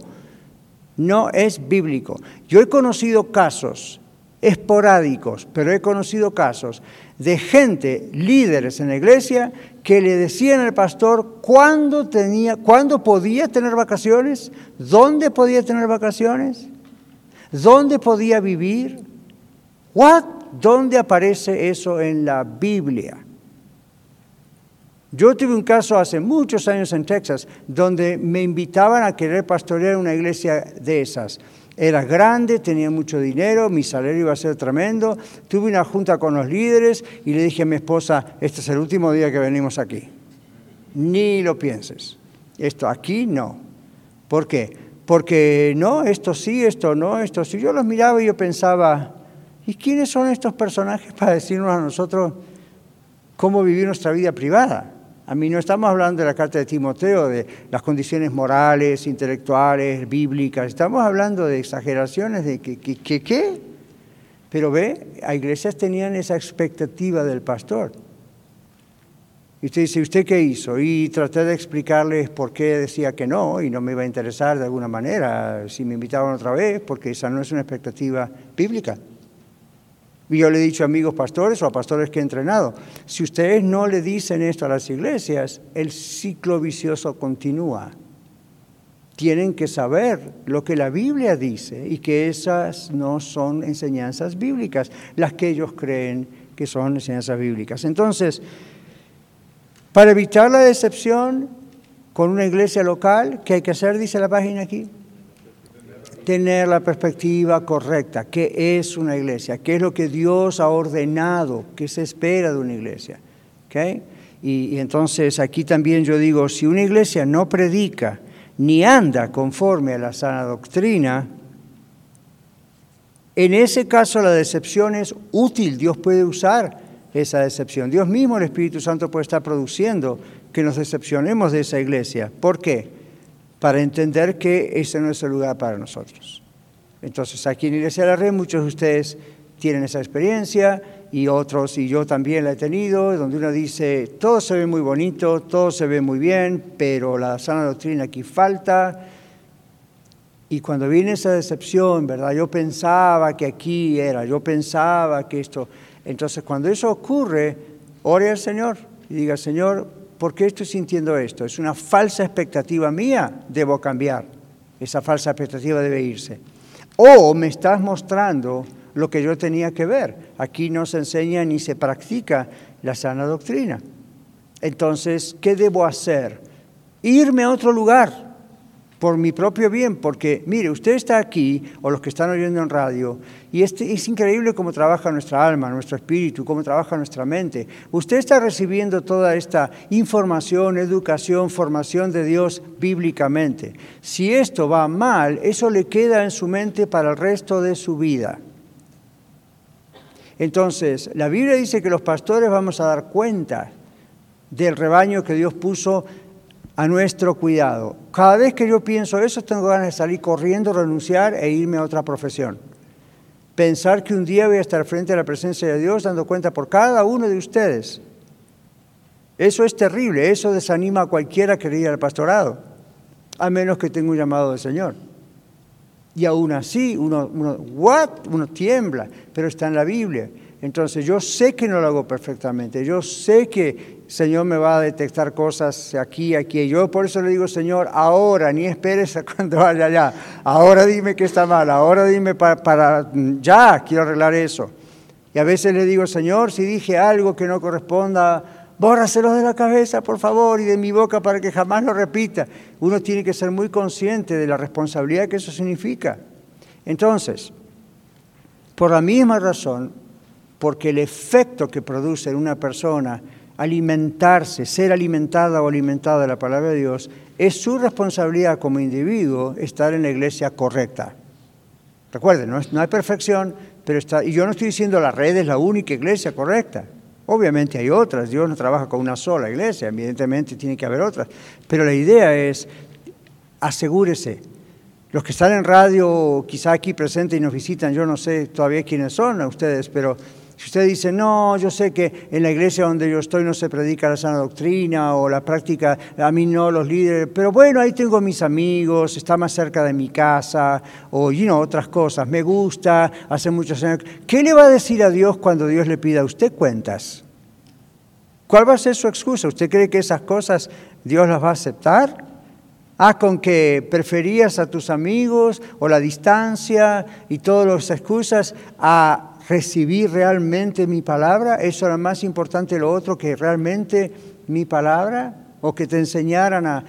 No es bíblico. Yo he conocido casos esporádicos, pero he conocido casos de gente, líderes en la iglesia, que le decían al pastor cuándo, tenía, cuándo podía tener vacaciones, dónde podía tener vacaciones, dónde podía vivir. What? ¿Dónde aparece eso en la Biblia? Yo tuve un caso hace muchos años en Texas donde me invitaban a querer pastorear una iglesia de esas. Era grande, tenía mucho dinero, mi salario iba a ser tremendo. Tuve una junta con los líderes y le dije a mi esposa, este es el último día que venimos aquí. Ni lo pienses. Esto aquí no. ¿Por qué? Porque no, esto sí, esto no, esto sí. Yo los miraba y yo pensaba, ¿y quiénes son estos personajes para decirnos a nosotros cómo vivir nuestra vida privada? A mí no estamos hablando de la carta de Timoteo, de las condiciones morales, intelectuales, bíblicas, estamos hablando de exageraciones de que, ¿qué? Pero ve, a iglesias tenían esa expectativa del pastor. Y usted dice, ¿usted qué hizo? Y traté de explicarles por qué decía que no y no me iba a interesar de alguna manera si me invitaban otra vez, porque esa no es una expectativa bíblica. Y yo le he dicho a amigos pastores o a pastores que he entrenado, si ustedes no le dicen esto a las iglesias, el ciclo vicioso continúa. Tienen que saber lo que la Biblia dice y que esas no son enseñanzas bíblicas, las que ellos creen que son enseñanzas bíblicas. Entonces, para evitar la decepción con una iglesia local, ¿qué hay que hacer? Dice la página aquí. Tener la perspectiva correcta. ¿Qué es una iglesia? ¿Qué es lo que Dios ha ordenado? ¿Qué se espera de una iglesia? ¿Okay? Y, y entonces aquí también yo digo, si una iglesia no predica ni anda conforme a la sana doctrina, en ese caso la decepción es útil. Dios puede usar esa decepción. Dios mismo, el Espíritu Santo, puede estar produciendo que nos decepcionemos de esa iglesia. ¿Por qué? Para entender que ese no es el lugar para nosotros. Entonces, aquí en Iglesia de la Red muchos de ustedes tienen esa experiencia y otros, y yo también la he tenido, donde uno dice, todo se ve muy bonito, todo se ve muy bien, pero la sana doctrina aquí falta. Y cuando viene esa decepción, ¿verdad? Yo pensaba que aquí era, yo pensaba que esto... Entonces, cuando eso ocurre, ore al Señor y diga, Señor, ¿por qué estoy sintiendo esto? Es una falsa expectativa mía, debo cambiar. Esa falsa expectativa debe irse. O me estás mostrando lo que yo tenía que ver. Aquí no se enseña ni se practica la sana doctrina. Entonces, ¿qué debo hacer? Irme a otro lugar por mi propio bien, porque mire, usted está aquí, o los que están oyendo en radio, y este, es increíble cómo trabaja nuestra alma, nuestro espíritu, cómo trabaja nuestra mente. Usted está recibiendo toda esta información, educación, formación de Dios bíblicamente. Si esto va mal, eso le queda en su mente para el resto de su vida. Entonces, la Biblia dice que los pastores vamos a dar cuenta del rebaño que Dios puso a nuestro cuidado. Cada vez que yo pienso eso, tengo ganas de salir corriendo, renunciar e irme a otra profesión. Pensar que un día voy a estar frente a la presencia de Dios dando cuenta por cada uno de ustedes. Eso es terrible, eso desanima a cualquiera que ir al pastorado, a menos que tenga un llamado del Señor. Y aún así, uno, uno, ¿what? uno tiembla, pero está en la Biblia. Entonces yo sé que no lo hago perfectamente, yo sé que Señor me va a detectar cosas aquí, aquí. Yo por eso le digo, Señor, ahora, ni esperes cuando vaya allá. Ahora dime que está mal, ahora dime para, para, ya, quiero arreglar eso. Y a veces le digo, Señor, si dije algo que no corresponda, bórraselo de la cabeza, por favor, y de mi boca para que jamás lo repita. Uno tiene que ser muy consciente de la responsabilidad que eso significa. Entonces, por la misma razón, porque el efecto que produce en una persona alimentarse, ser alimentada o alimentado de la palabra de Dios, es su responsabilidad como individuo estar en la iglesia correcta. Recuerden, no, hay perfección, pero está, y yo no estoy diciendo la red es la única iglesia correcta. Obviamente hay otras, Dios no trabaja con una sola iglesia, evidentemente tiene que haber otras, pero la idea es asegúrese. Los que están en radio, quizá aquí presentes y nos visitan, yo no sé todavía quiénes son ustedes, pero si usted dice, no, yo sé que en la iglesia donde yo estoy no se predica la sana doctrina o la práctica, a mí no, los líderes, pero bueno, ahí tengo mis amigos, está más cerca de mi casa, o you know, otras cosas, me gusta, hace muchos años. ¿Qué le va a decir a Dios cuando Dios le pida a usted cuentas? ¿Cuál va a ser su excusa? ¿Usted cree que esas cosas Dios las va a aceptar? Ah, con que preferías a tus amigos o la distancia y todas las excusas a recibir realmente mi palabra, eso era más importante lo otro que realmente mi palabra, o que te enseñaran a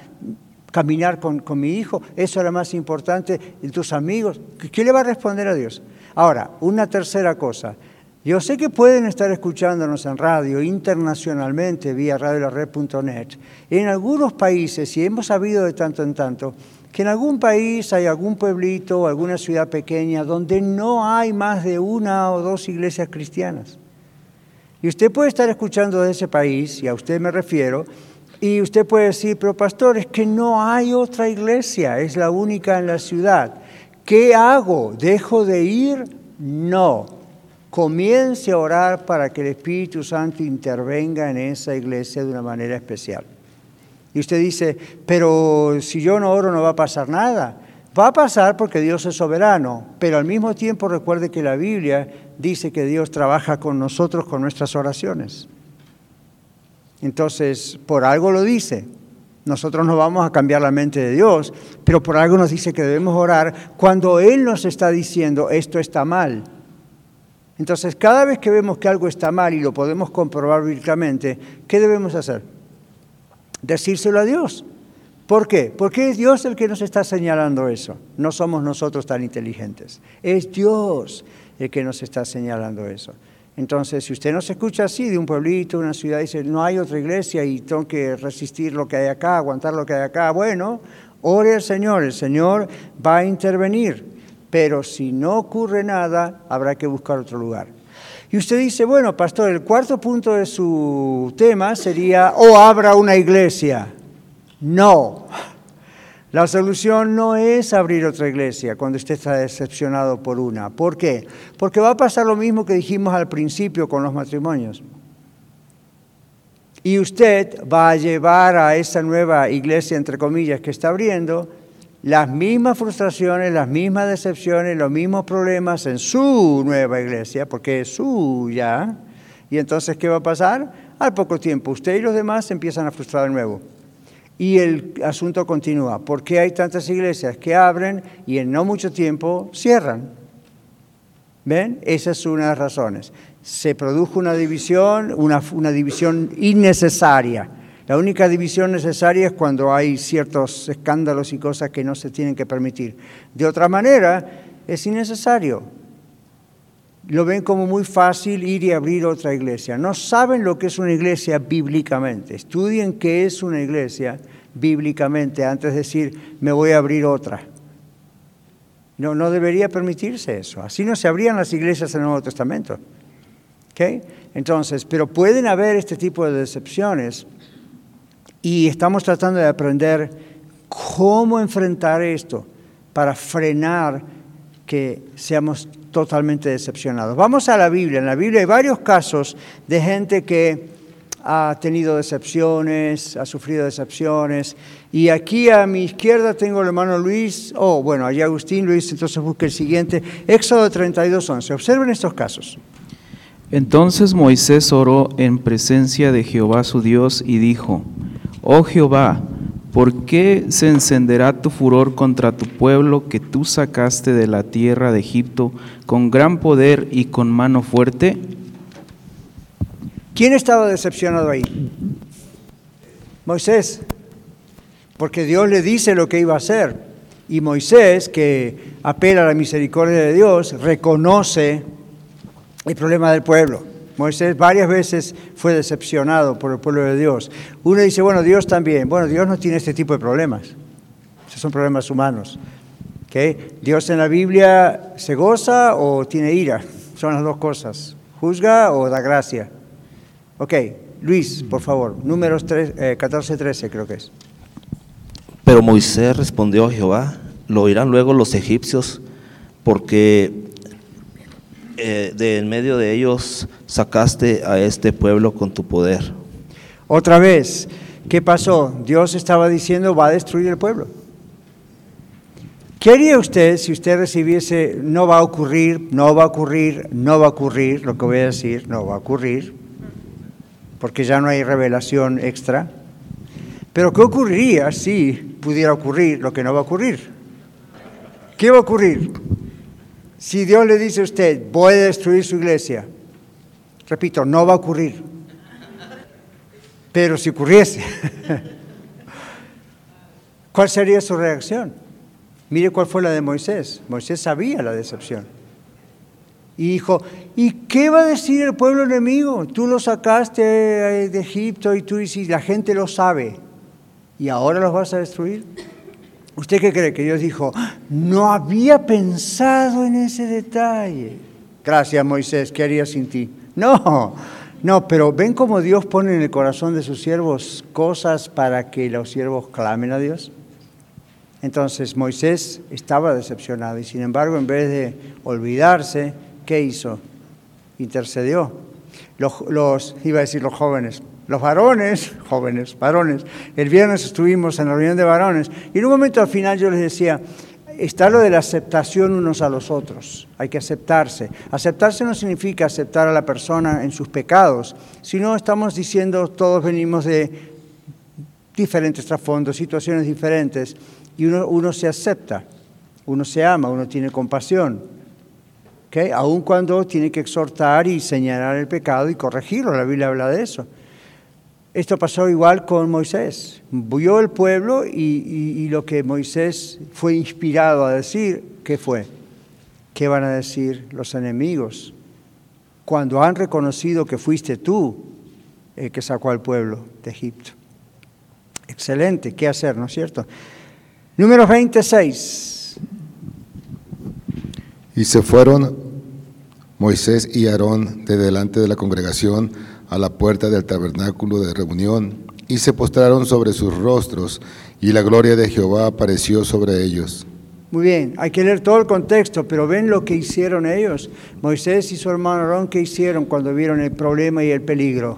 caminar con, con mi hijo, eso era más importante, y tus amigos, ¿qué le va a responder a Dios? Ahora, una tercera cosa, yo sé que pueden estar escuchándonos en radio internacionalmente vía radiolarred.net. En algunos países, y hemos sabido de tanto en tanto, que en algún país hay algún pueblito o alguna ciudad pequeña donde no hay más de una o dos iglesias cristianas. Y usted puede estar escuchando de ese país, y a usted me refiero, y usted puede decir, pero pastor, es que no hay otra iglesia, es la única en la ciudad. ¿Qué hago? ¿Dejo de ir? No. comience a orar para que el Espíritu Santo intervenga en esa iglesia de una manera especial. Y usted dice, pero si yo no oro no va a pasar nada. Va a pasar porque Dios es soberano, pero al mismo tiempo recuerde que la Biblia dice que Dios trabaja con nosotros con nuestras oraciones. Entonces, por algo lo dice. Nosotros no vamos a cambiar la mente de Dios, pero por algo nos dice que debemos orar cuando Él nos está diciendo esto está mal. Entonces, cada vez que vemos que algo está mal y lo podemos comprobar bíblicamente, ¿qué debemos hacer? Decírselo a Dios. ¿Por qué? Porque es Dios el que nos está señalando eso. No somos nosotros tan inteligentes. Es Dios el que nos está señalando eso. Entonces, si usted no se escucha así de un pueblito, una ciudad, dice, no hay otra iglesia y tengo que resistir lo que hay acá, aguantar lo que hay acá, bueno, ore al Señor, el Señor va a intervenir, pero si no ocurre nada, habrá que buscar otro lugar. Y usted dice, bueno, pastor, el cuarto punto de su tema sería, o abra una iglesia. No. La solución no es abrir otra iglesia cuando usted está decepcionado por una. ¿Por qué? Porque va a pasar lo mismo que dijimos al principio con los matrimonios. Y usted va a llevar a esa nueva iglesia, entre comillas, que está abriendo, las mismas frustraciones, las mismas decepciones, los mismos problemas en su nueva iglesia, porque es suya. Y entonces, ¿qué va a pasar? Al poco tiempo, usted y los demás empiezan a frustrar de nuevo. Y el asunto continúa. ¿Por qué hay tantas iglesias que abren y en no mucho tiempo cierran? ¿Ven? Esa es una de las razones. Se produjo una división, una, una división innecesaria. La única división necesaria es cuando hay ciertos escándalos y cosas que no se tienen que permitir. De otra manera, es innecesario. Lo ven como muy fácil ir y abrir otra iglesia. No saben lo que es una iglesia bíblicamente. Estudien qué es una iglesia bíblicamente antes de decir, me voy a abrir otra. No, no debería permitirse eso. Así no se abrían las iglesias en el Nuevo Testamento. ¿Okay? Entonces, pero pueden haber este tipo de decepciones y estamos tratando de aprender cómo enfrentar esto para frenar que seamos totalmente decepcionados. Vamos a la Biblia. En la Biblia hay varios casos de gente que ha tenido decepciones, ha sufrido decepciones. Y aquí a mi izquierda tengo el hermano Luis, oh, bueno, allí Agustín, Luis, entonces busque el siguiente. Éxodo 32, 11. Observen estos casos. Entonces Moisés oró en presencia de Jehová su Dios y dijo, Oh Jehová, ¿por qué se encenderá tu furor contra tu pueblo que tú sacaste de la tierra de Egipto con gran poder y con mano fuerte? ¿Quién estaba decepcionado ahí? Moisés, porque Dios le dice lo que iba a hacer. Y Moisés, que apela a la misericordia de Dios, reconoce el problema del pueblo. Moisés varias veces fue decepcionado por el pueblo de Dios. Uno dice, bueno, Dios también. Bueno, Dios no tiene este tipo de problemas. Esos son problemas humanos. Dios en la Biblia se goza o tiene ira. Son las dos cosas. Juzga o da gracia. Ok, Luis, por favor, números 14-13 eh, creo que es. Pero Moisés respondió a Jehová, lo oirán luego los egipcios, porque eh, de en medio de ellos sacaste a este pueblo con tu poder. Otra vez, ¿qué pasó? Dios estaba diciendo, va a destruir el pueblo. ¿Qué haría usted si usted recibiese, no va a ocurrir, no va a ocurrir, no va a ocurrir, lo que voy a decir, no va a ocurrir? porque ya no hay revelación extra. Pero ¿qué ocurriría si pudiera ocurrir lo que no va a ocurrir? ¿Qué va a ocurrir? Si Dios le dice a usted, voy a destruir su iglesia, repito, no va a ocurrir. Pero si ocurriese, ¿cuál sería su reacción? Mire cuál fue la de Moisés. Moisés sabía la decepción. Y dijo, ¿y qué va a decir el pueblo enemigo? Tú lo sacaste de Egipto y tú dices, la gente lo sabe. ¿Y ahora los vas a destruir? ¿Usted qué cree? Que Dios dijo, no había pensado en ese detalle. Gracias Moisés, ¿qué haría sin ti? No, no, pero ven cómo Dios pone en el corazón de sus siervos cosas para que los siervos clamen a Dios. Entonces Moisés estaba decepcionado y sin embargo en vez de olvidarse, ¿qué hizo? intercedió. Los, los, iba a decir los jóvenes, los varones, jóvenes, varones, el viernes estuvimos en la reunión de varones y en un momento al final yo les decía, está lo de la aceptación unos a los otros, hay que aceptarse. Aceptarse no significa aceptar a la persona en sus pecados, sino estamos diciendo todos venimos de diferentes trasfondos, situaciones diferentes, y uno, uno se acepta, uno se ama, uno tiene compasión. ¿okay? Aun cuando tiene que exhortar y señalar el pecado y corregirlo, la Biblia habla de eso. Esto pasó igual con Moisés. Vio el pueblo y, lo que Moisés fue inspirado a decir, ¿qué fue? ¿Qué van a decir los enemigos? Cuando han reconocido que fuiste tú el que sacó al pueblo de Egipto. Excelente, ¿qué hacer, no es cierto? Número 26. Y se fueron Moisés y Aarón de delante de la congregación a la puerta del tabernáculo de reunión y se postraron sobre sus rostros y la gloria de Jehová apareció sobre ellos. Muy bien, hay que leer todo el contexto, pero ven lo que hicieron ellos. Moisés y su hermano Aarón, ¿qué hicieron cuando vieron el problema y el peligro?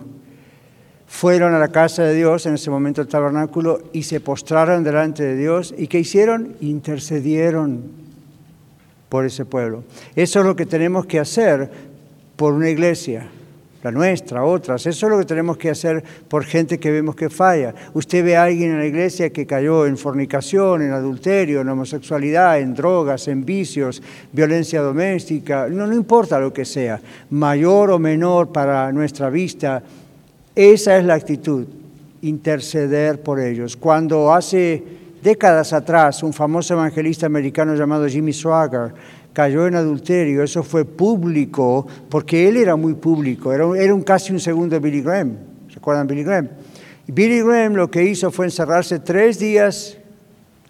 Fueron a la casa de Dios, en ese momento el tabernáculo, y se postraron delante de Dios. ¿Y qué hicieron? Intercedieron por ese pueblo. Eso es lo que tenemos que hacer por una iglesia la nuestra, otras. Eso es lo que tenemos que hacer por gente que vemos que falla. Usted ve a alguien en la iglesia que cayó en fornicación, en adulterio, en homosexualidad, en drogas, en vicios, violencia doméstica, no, no importa lo que sea, mayor o menor para nuestra vista, esa es la actitud, interceder por ellos. Cuando hace décadas atrás un famoso evangelista americano llamado Jimmy Swaggart cayó en adulterio, eso fue público, porque él era muy público, era, era un, casi un segundo Billy Graham. ¿Se acuerdan Billy Graham? Billy Graham lo que hizo fue encerrarse tres días,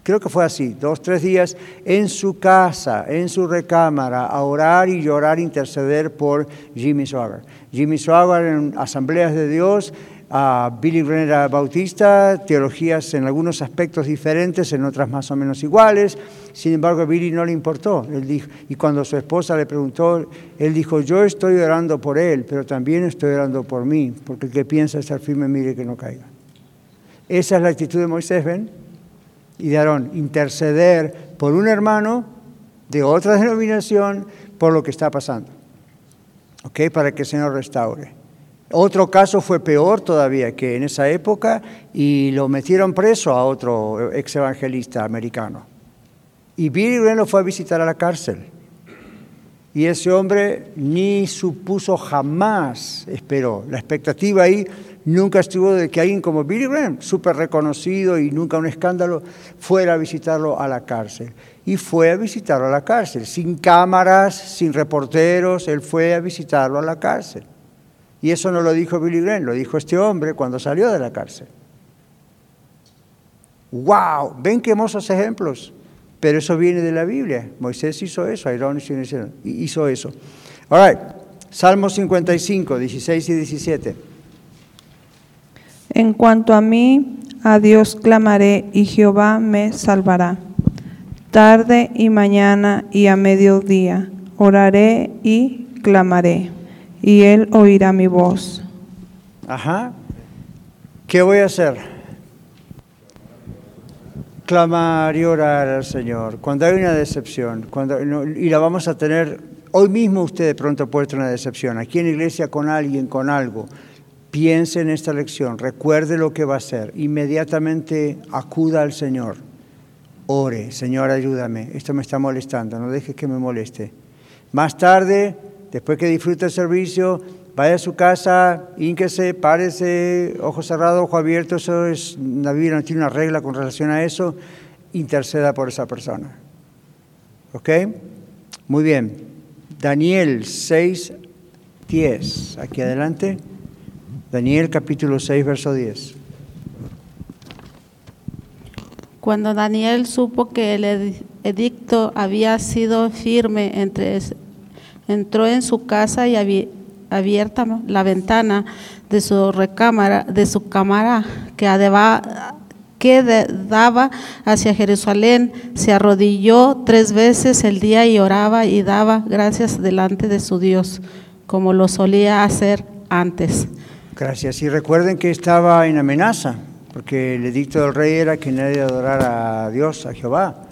creo que fue así, dos, tres días, en su casa, en su recámara, a orar y llorar, interceder por Jimmy Swaggart. Jimmy Swaggart en asambleas de Dios, a Billy Graham era bautista, teologías en algunos aspectos diferentes, en otras más o menos iguales. Sin embargo, a Billy no le importó. Él dijo, y cuando su esposa le preguntó, él dijo, yo estoy orando por él, pero también estoy orando por mí, porque el que piensa estar firme, mire que no caiga. Esa es la actitud de Moisés, ¿ven? Y de Aarón, interceder por un hermano de otra denominación por lo que está pasando, ¿ok? Para que el Señor restaure. Otro caso fue peor todavía que en esa época y lo metieron preso a otro ex evangelista americano. Y Billy Graham lo fue a visitar a la cárcel. Y ese hombre ni supuso jamás, esperó. La expectativa ahí nunca estuvo de que alguien como Billy Graham, súper reconocido y nunca un escándalo, fuera a visitarlo a la cárcel. Y fue a visitarlo a la cárcel, sin cámaras, sin reporteros, él fue a visitarlo a la cárcel. Y eso no lo dijo Billy Graham, lo dijo este hombre cuando salió de la cárcel. ¡Wow! ¿Ven qué hermosos ejemplos? Pero eso viene de la Biblia. Moisés hizo eso, Aarón hizo eso. All right. Salmo 55, 16 y 17. En cuanto a mí, a Dios clamaré y Jehová me salvará. Tarde y mañana y a mediodía oraré y clamaré y él oirá mi voz. Ajá. ¿Qué voy a hacer? Clamar y orar al Señor. Cuando hay una decepción, cuando, y la vamos a tener, hoy mismo usted de pronto puede tener una decepción, aquí en la iglesia con alguien, con algo, piense en esta lección, recuerde lo que va a hacer, inmediatamente acuda al Señor, ore, Señor ayúdame, esto me está molestando, no dejes que me moleste. Más tarde, después que disfrute el servicio, vaya a su casa, ínquese, párese, ojo cerrado, ojo abierto, eso es, la Biblia no tiene una regla con relación a eso, interceda por esa persona. ¿Ok? Muy bien. Daniel 6, 10. Aquí adelante. Daniel capítulo 6, verso 10. Cuando Daniel supo que el edicto había sido firme entre entró en su casa y abierta la ventana de su recámara, de su cámara que, daba hacia Jerusalén, se arrodilló tres veces el día y oraba y daba gracias delante de su Dios. como lo solía hacer antes. Gracias. Y recuerden que estaba en amenaza, porque el edicto del rey era que nadie adorara a Dios, a Jehová.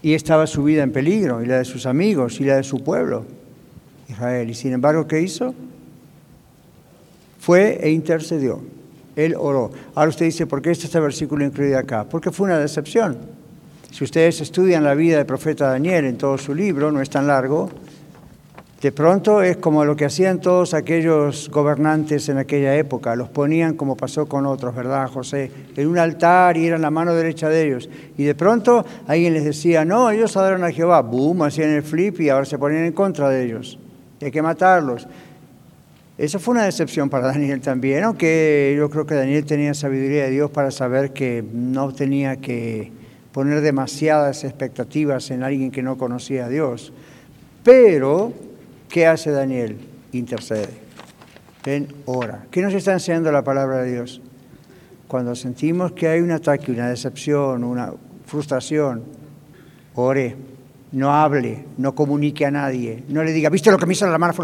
Y estaba su vida en peligro, y la de sus amigos, y la de su pueblo, Israel. Y sin embargo, ¿qué hizo? Fue e intercedió. Él oró. Ahora usted dice, ¿por qué está este versículo incluido acá? Porque fue una decepción. Si ustedes estudian la vida del profeta Daniel en todo su libro, no es tan largo, de pronto es como lo que hacían todos aquellos gobernantes en aquella época, los ponían como pasó con otros, ¿verdad, José? En un altar y eran la mano derecha de ellos. Y de pronto alguien les decía, no, ellos adoran a Jehová, boom, hacían el flip y ahora se ponían en contra de ellos. Hay que matarlos. Eso fue una decepción para Daniel también, aunque yo creo que Daniel tenía sabiduría de Dios para saber que no tenía que poner demasiadas expectativas en alguien que no conocía a Dios. Pero ¿Qué hace Daniel? Intercede. Ven, ora. ¿Qué nos está enseñando la palabra de Dios? Cuando sentimos que hay un ataque, una decepción, una frustración, ore. No hable, no comunique a nadie, no le diga, ¿viste lo que me hizo la mano?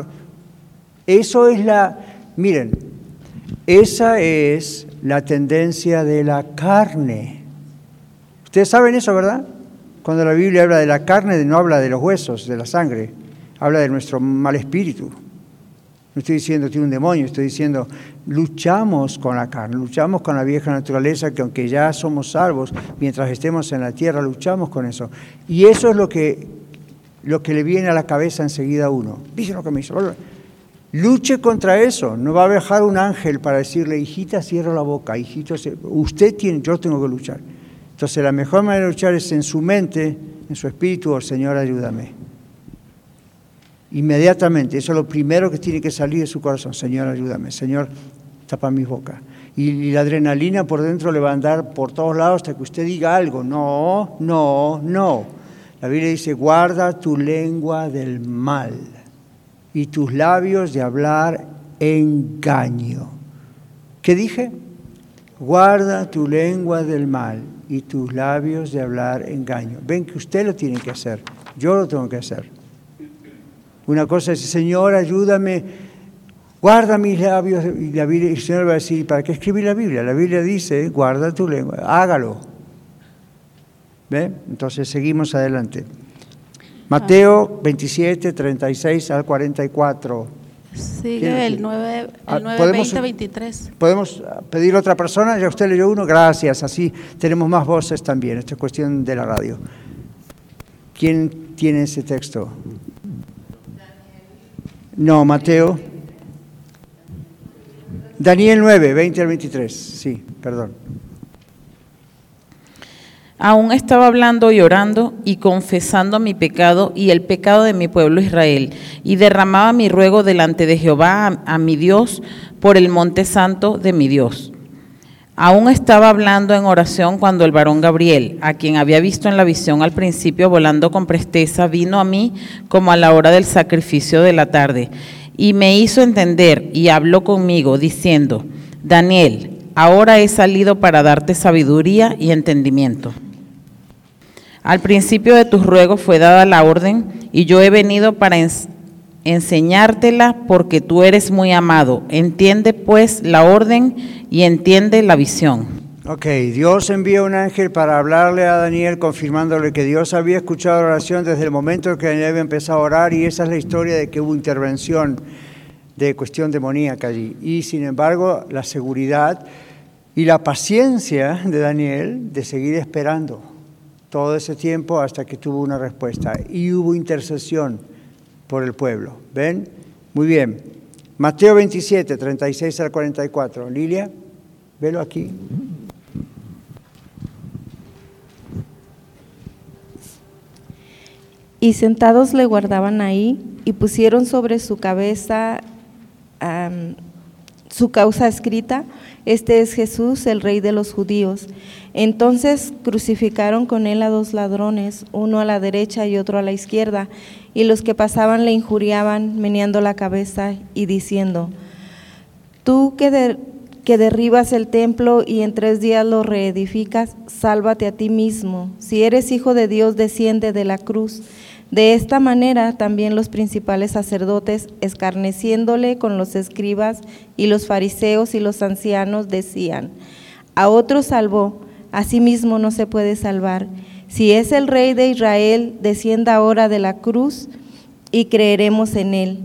Eso es la, miren, esa es la tendencia de la carne. Ustedes saben eso, ¿verdad? Cuando la Biblia habla de la carne, no habla de los huesos, de la sangre habla de nuestro mal espíritu. No estoy diciendo tiene un demonio, estoy diciendo luchamos con la carne, luchamos con la vieja naturaleza que aunque ya somos salvos, mientras estemos en la tierra luchamos con eso. Y eso es lo que, lo que le viene a la cabeza enseguida a uno. Dice lo que me hizo. Luche contra eso. No va a dejar un ángel para decirle, hijita, cierra la boca, hijito, usted tiene, yo tengo que luchar. Entonces la mejor manera de luchar es en su mente, en su espíritu, oh, Señor, ayúdame. Inmediatamente, eso es lo primero que tiene que salir de su corazón. Señor, ayúdame. Señor, tapa mi boca. Y, la adrenalina por dentro le va a andar por todos lados hasta que usted diga algo. No, no, no. La Biblia dice, guarda tu lengua del mal y tus labios de hablar engaño. ¿Qué dije? Guarda tu lengua del mal y tus labios de hablar engaño. Ven que usted lo tiene que hacer, yo lo tengo que hacer. Una cosa es, Señor, ayúdame, guarda mis labios. Y la Biblia, el Señor va a decir, ¿para qué escribir la Biblia? La Biblia dice, guarda tu lengua, hágalo. ¿Ve? Entonces seguimos adelante. Mateo 27, 36 al 44. Sigue el 9, el 9 ah, 20, 23. ¿Podemos pedir a otra persona? Ya usted leyó uno, gracias. Así tenemos más voces también. Esto es cuestión de la radio. ¿Quién tiene ese texto? No, Mateo. Daniel 9, 20 al 23. Sí, perdón. Aún estaba hablando y orando y confesando mi pecado y el pecado de mi pueblo Israel, y derramaba mi ruego delante de Jehová a, a mi Dios por el monte santo de mi Dios. Aún estaba hablando en oración cuando el varón Gabriel, a quien había visto en la visión al principio volando con presteza, vino a mí como a la hora del sacrificio de la tarde, y me hizo entender y habló conmigo, diciendo, Daniel, ahora he salido para darte sabiduría y entendimiento. Al principio de tus ruegos fue dada la orden, y yo he venido para enseñártela porque tú eres muy amado. Entiende pues la orden y entiende la visión. Ok, Dios envió un ángel para hablarle a Daniel confirmándole que Dios había escuchado la oración desde el momento en que Daniel había empezado a orar y esa es la historia de que hubo intervención de cuestión demoníaca allí. Y sin embargo, la seguridad y la paciencia de Daniel de seguir esperando todo ese tiempo hasta que tuvo una respuesta. Y hubo intercesión por el pueblo. ¿Ven? Muy bien. Mateo 27, 36 al 44. Lilia, velo aquí. Y sentados le guardaban ahí y pusieron sobre su cabeza su causa escrita, este es Jesús, el rey de los judíos. Entonces crucificaron con él a dos ladrones, uno a la derecha y otro a la izquierda, y los que pasaban le injuriaban, meneando la cabeza y diciendo, tú que, que derribas el templo y en tres días lo reedificas, sálvate a ti mismo. Si eres hijo de Dios, desciende de la cruz. De esta manera también los principales sacerdotes, escarneciéndole con los escribas y los fariseos y los ancianos, decían, a otro salvó, a sí mismo no se puede salvar. Si es el rey de Israel, descienda ahora de la cruz y creeremos en él.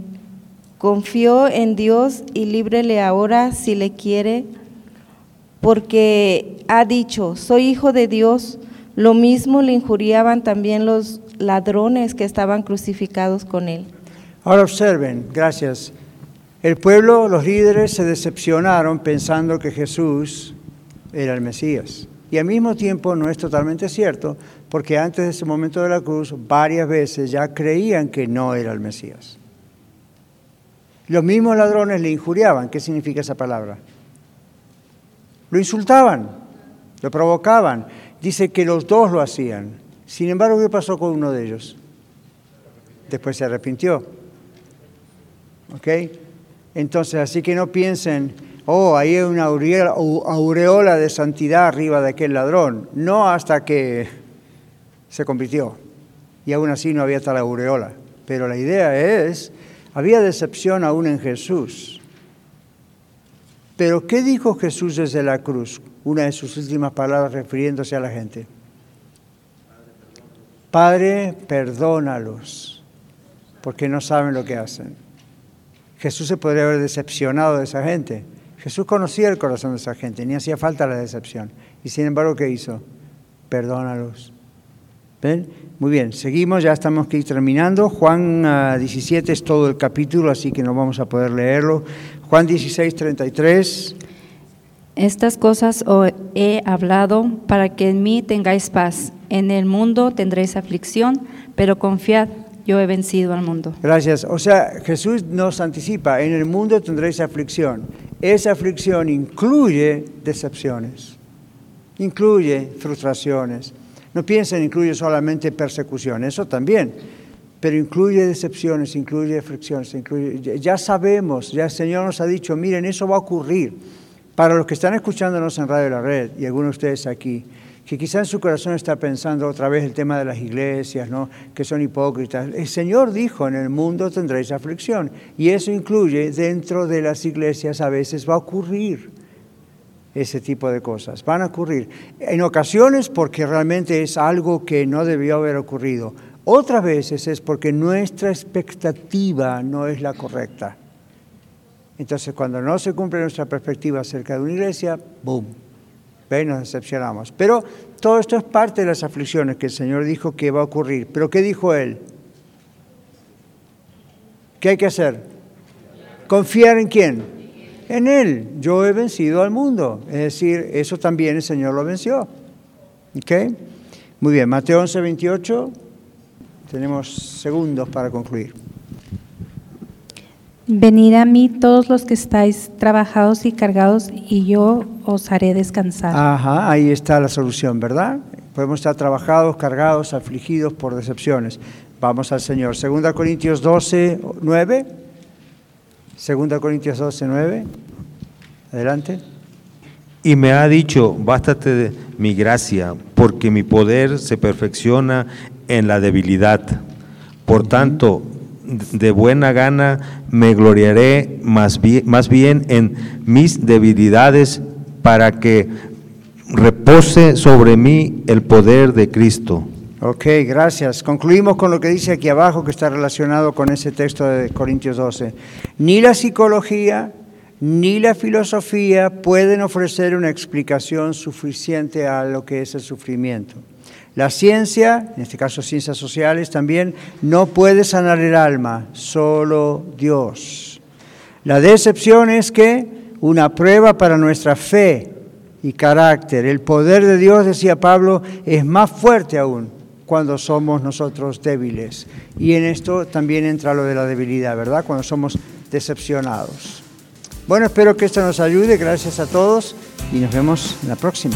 Confió en Dios y líbrele ahora si le quiere, porque ha dicho, soy hijo de Dios. Lo mismo le injuriaban también los ladrones que estaban crucificados con él. Ahora observen, gracias. El pueblo, los líderes se decepcionaron pensando que Jesús era el Mesías. Y al mismo tiempo no es totalmente cierto, porque antes de ese momento de la cruz varias veces ya creían que no era el Mesías. Los mismos ladrones le injuriaban. ¿Qué significa esa palabra? Lo insultaban, lo provocaban. Dice que los dos lo hacían. Sin embargo, ¿qué pasó con uno de ellos? Después se arrepintió. ¿Ok? Entonces, así que no piensen, oh, ahí hay una aureola de santidad arriba de aquel ladrón. No hasta que se convirtió. Y aún así no había tal aureola. Pero la idea es, había decepción aún en Jesús. Pero ¿qué dijo Jesús desde la cruz? Una de sus últimas palabras refiriéndose a la gente. Padre, perdónalos, porque no saben lo que hacen. Jesús se podría haber decepcionado de esa gente. Jesús conocía el corazón de esa gente, ni hacía falta la decepción. Y sin embargo, ¿qué hizo? Perdónalos. ¿Ven? Muy bien, seguimos, ya estamos aquí terminando. Juan 17 ah, es todo el capítulo, así que no vamos a poder leerlo. Juan 16, 33. Estas cosas os he hablado para que en mí tengáis paz. En el mundo tendréis aflicción, pero confiad, yo he vencido al mundo. Gracias. O sea, Jesús nos anticipa, en el mundo tendréis aflicción. Esa aflicción incluye decepciones, incluye frustraciones. No piensen, incluye solamente persecución, eso también, pero incluye decepciones, incluye aflicciones, incluye, ya sabemos, ya el Señor nos ha dicho, miren, eso va a ocurrir. Para los que están escuchándonos en Radio La Red y algunos de ustedes aquí, que quizá en su corazón está pensando otra vez el tema de las iglesias, ¿no? que son hipócritas. El Señor dijo, en el mundo tendréis aflicción. Y eso incluye, dentro de las iglesias a veces va a ocurrir ese tipo de cosas. Van a ocurrir. En ocasiones porque realmente es algo que no debió haber ocurrido. Otras veces es porque nuestra expectativa no es la correcta. Entonces, cuando no se cumple nuestra perspectiva acerca de una iglesia, ¡boom! ¿Ve? Nos decepcionamos. Pero todo esto es parte de las aflicciones que el Señor dijo que va a ocurrir. ¿Pero qué dijo Él? ¿Qué hay que hacer? ¿Confiar en quién? En Él. Yo he vencido al mundo. Es decir, eso también el Señor lo venció. ¿Ok? Muy bien, Mateo 11, 28. Tenemos segundos para concluir. Venid a mí todos los que estáis trabajados y cargados, y yo os haré descansar. Ajá, ahí está la solución, ¿verdad? Podemos estar trabajados, cargados, afligidos por decepciones. Vamos al Señor. Segunda Corintios 12, 9. Segunda Corintios 12, 9. Adelante. Y me ha dicho, bástate de mi gracia, porque mi poder se perfecciona en la debilidad. Por tanto, de buena gana me gloriaré más bien, en mis debilidades para que repose sobre mí el poder de Cristo. Ok, gracias. Concluimos con lo que dice aquí abajo que está relacionado con ese texto de Corintios 12. Ni la psicología ni la filosofía pueden ofrecer una explicación suficiente a lo que es el sufrimiento. La ciencia, en este caso ciencias sociales también, no puede sanar el alma, solo Dios. La decepción es que una prueba para nuestra fe y carácter. El poder de Dios, decía Pablo, es más fuerte aún cuando somos nosotros débiles. Y en esto también entra lo de la debilidad, ¿verdad? Cuando somos decepcionados. Bueno, espero que esto nos ayude. Gracias a todos y nos vemos en la próxima.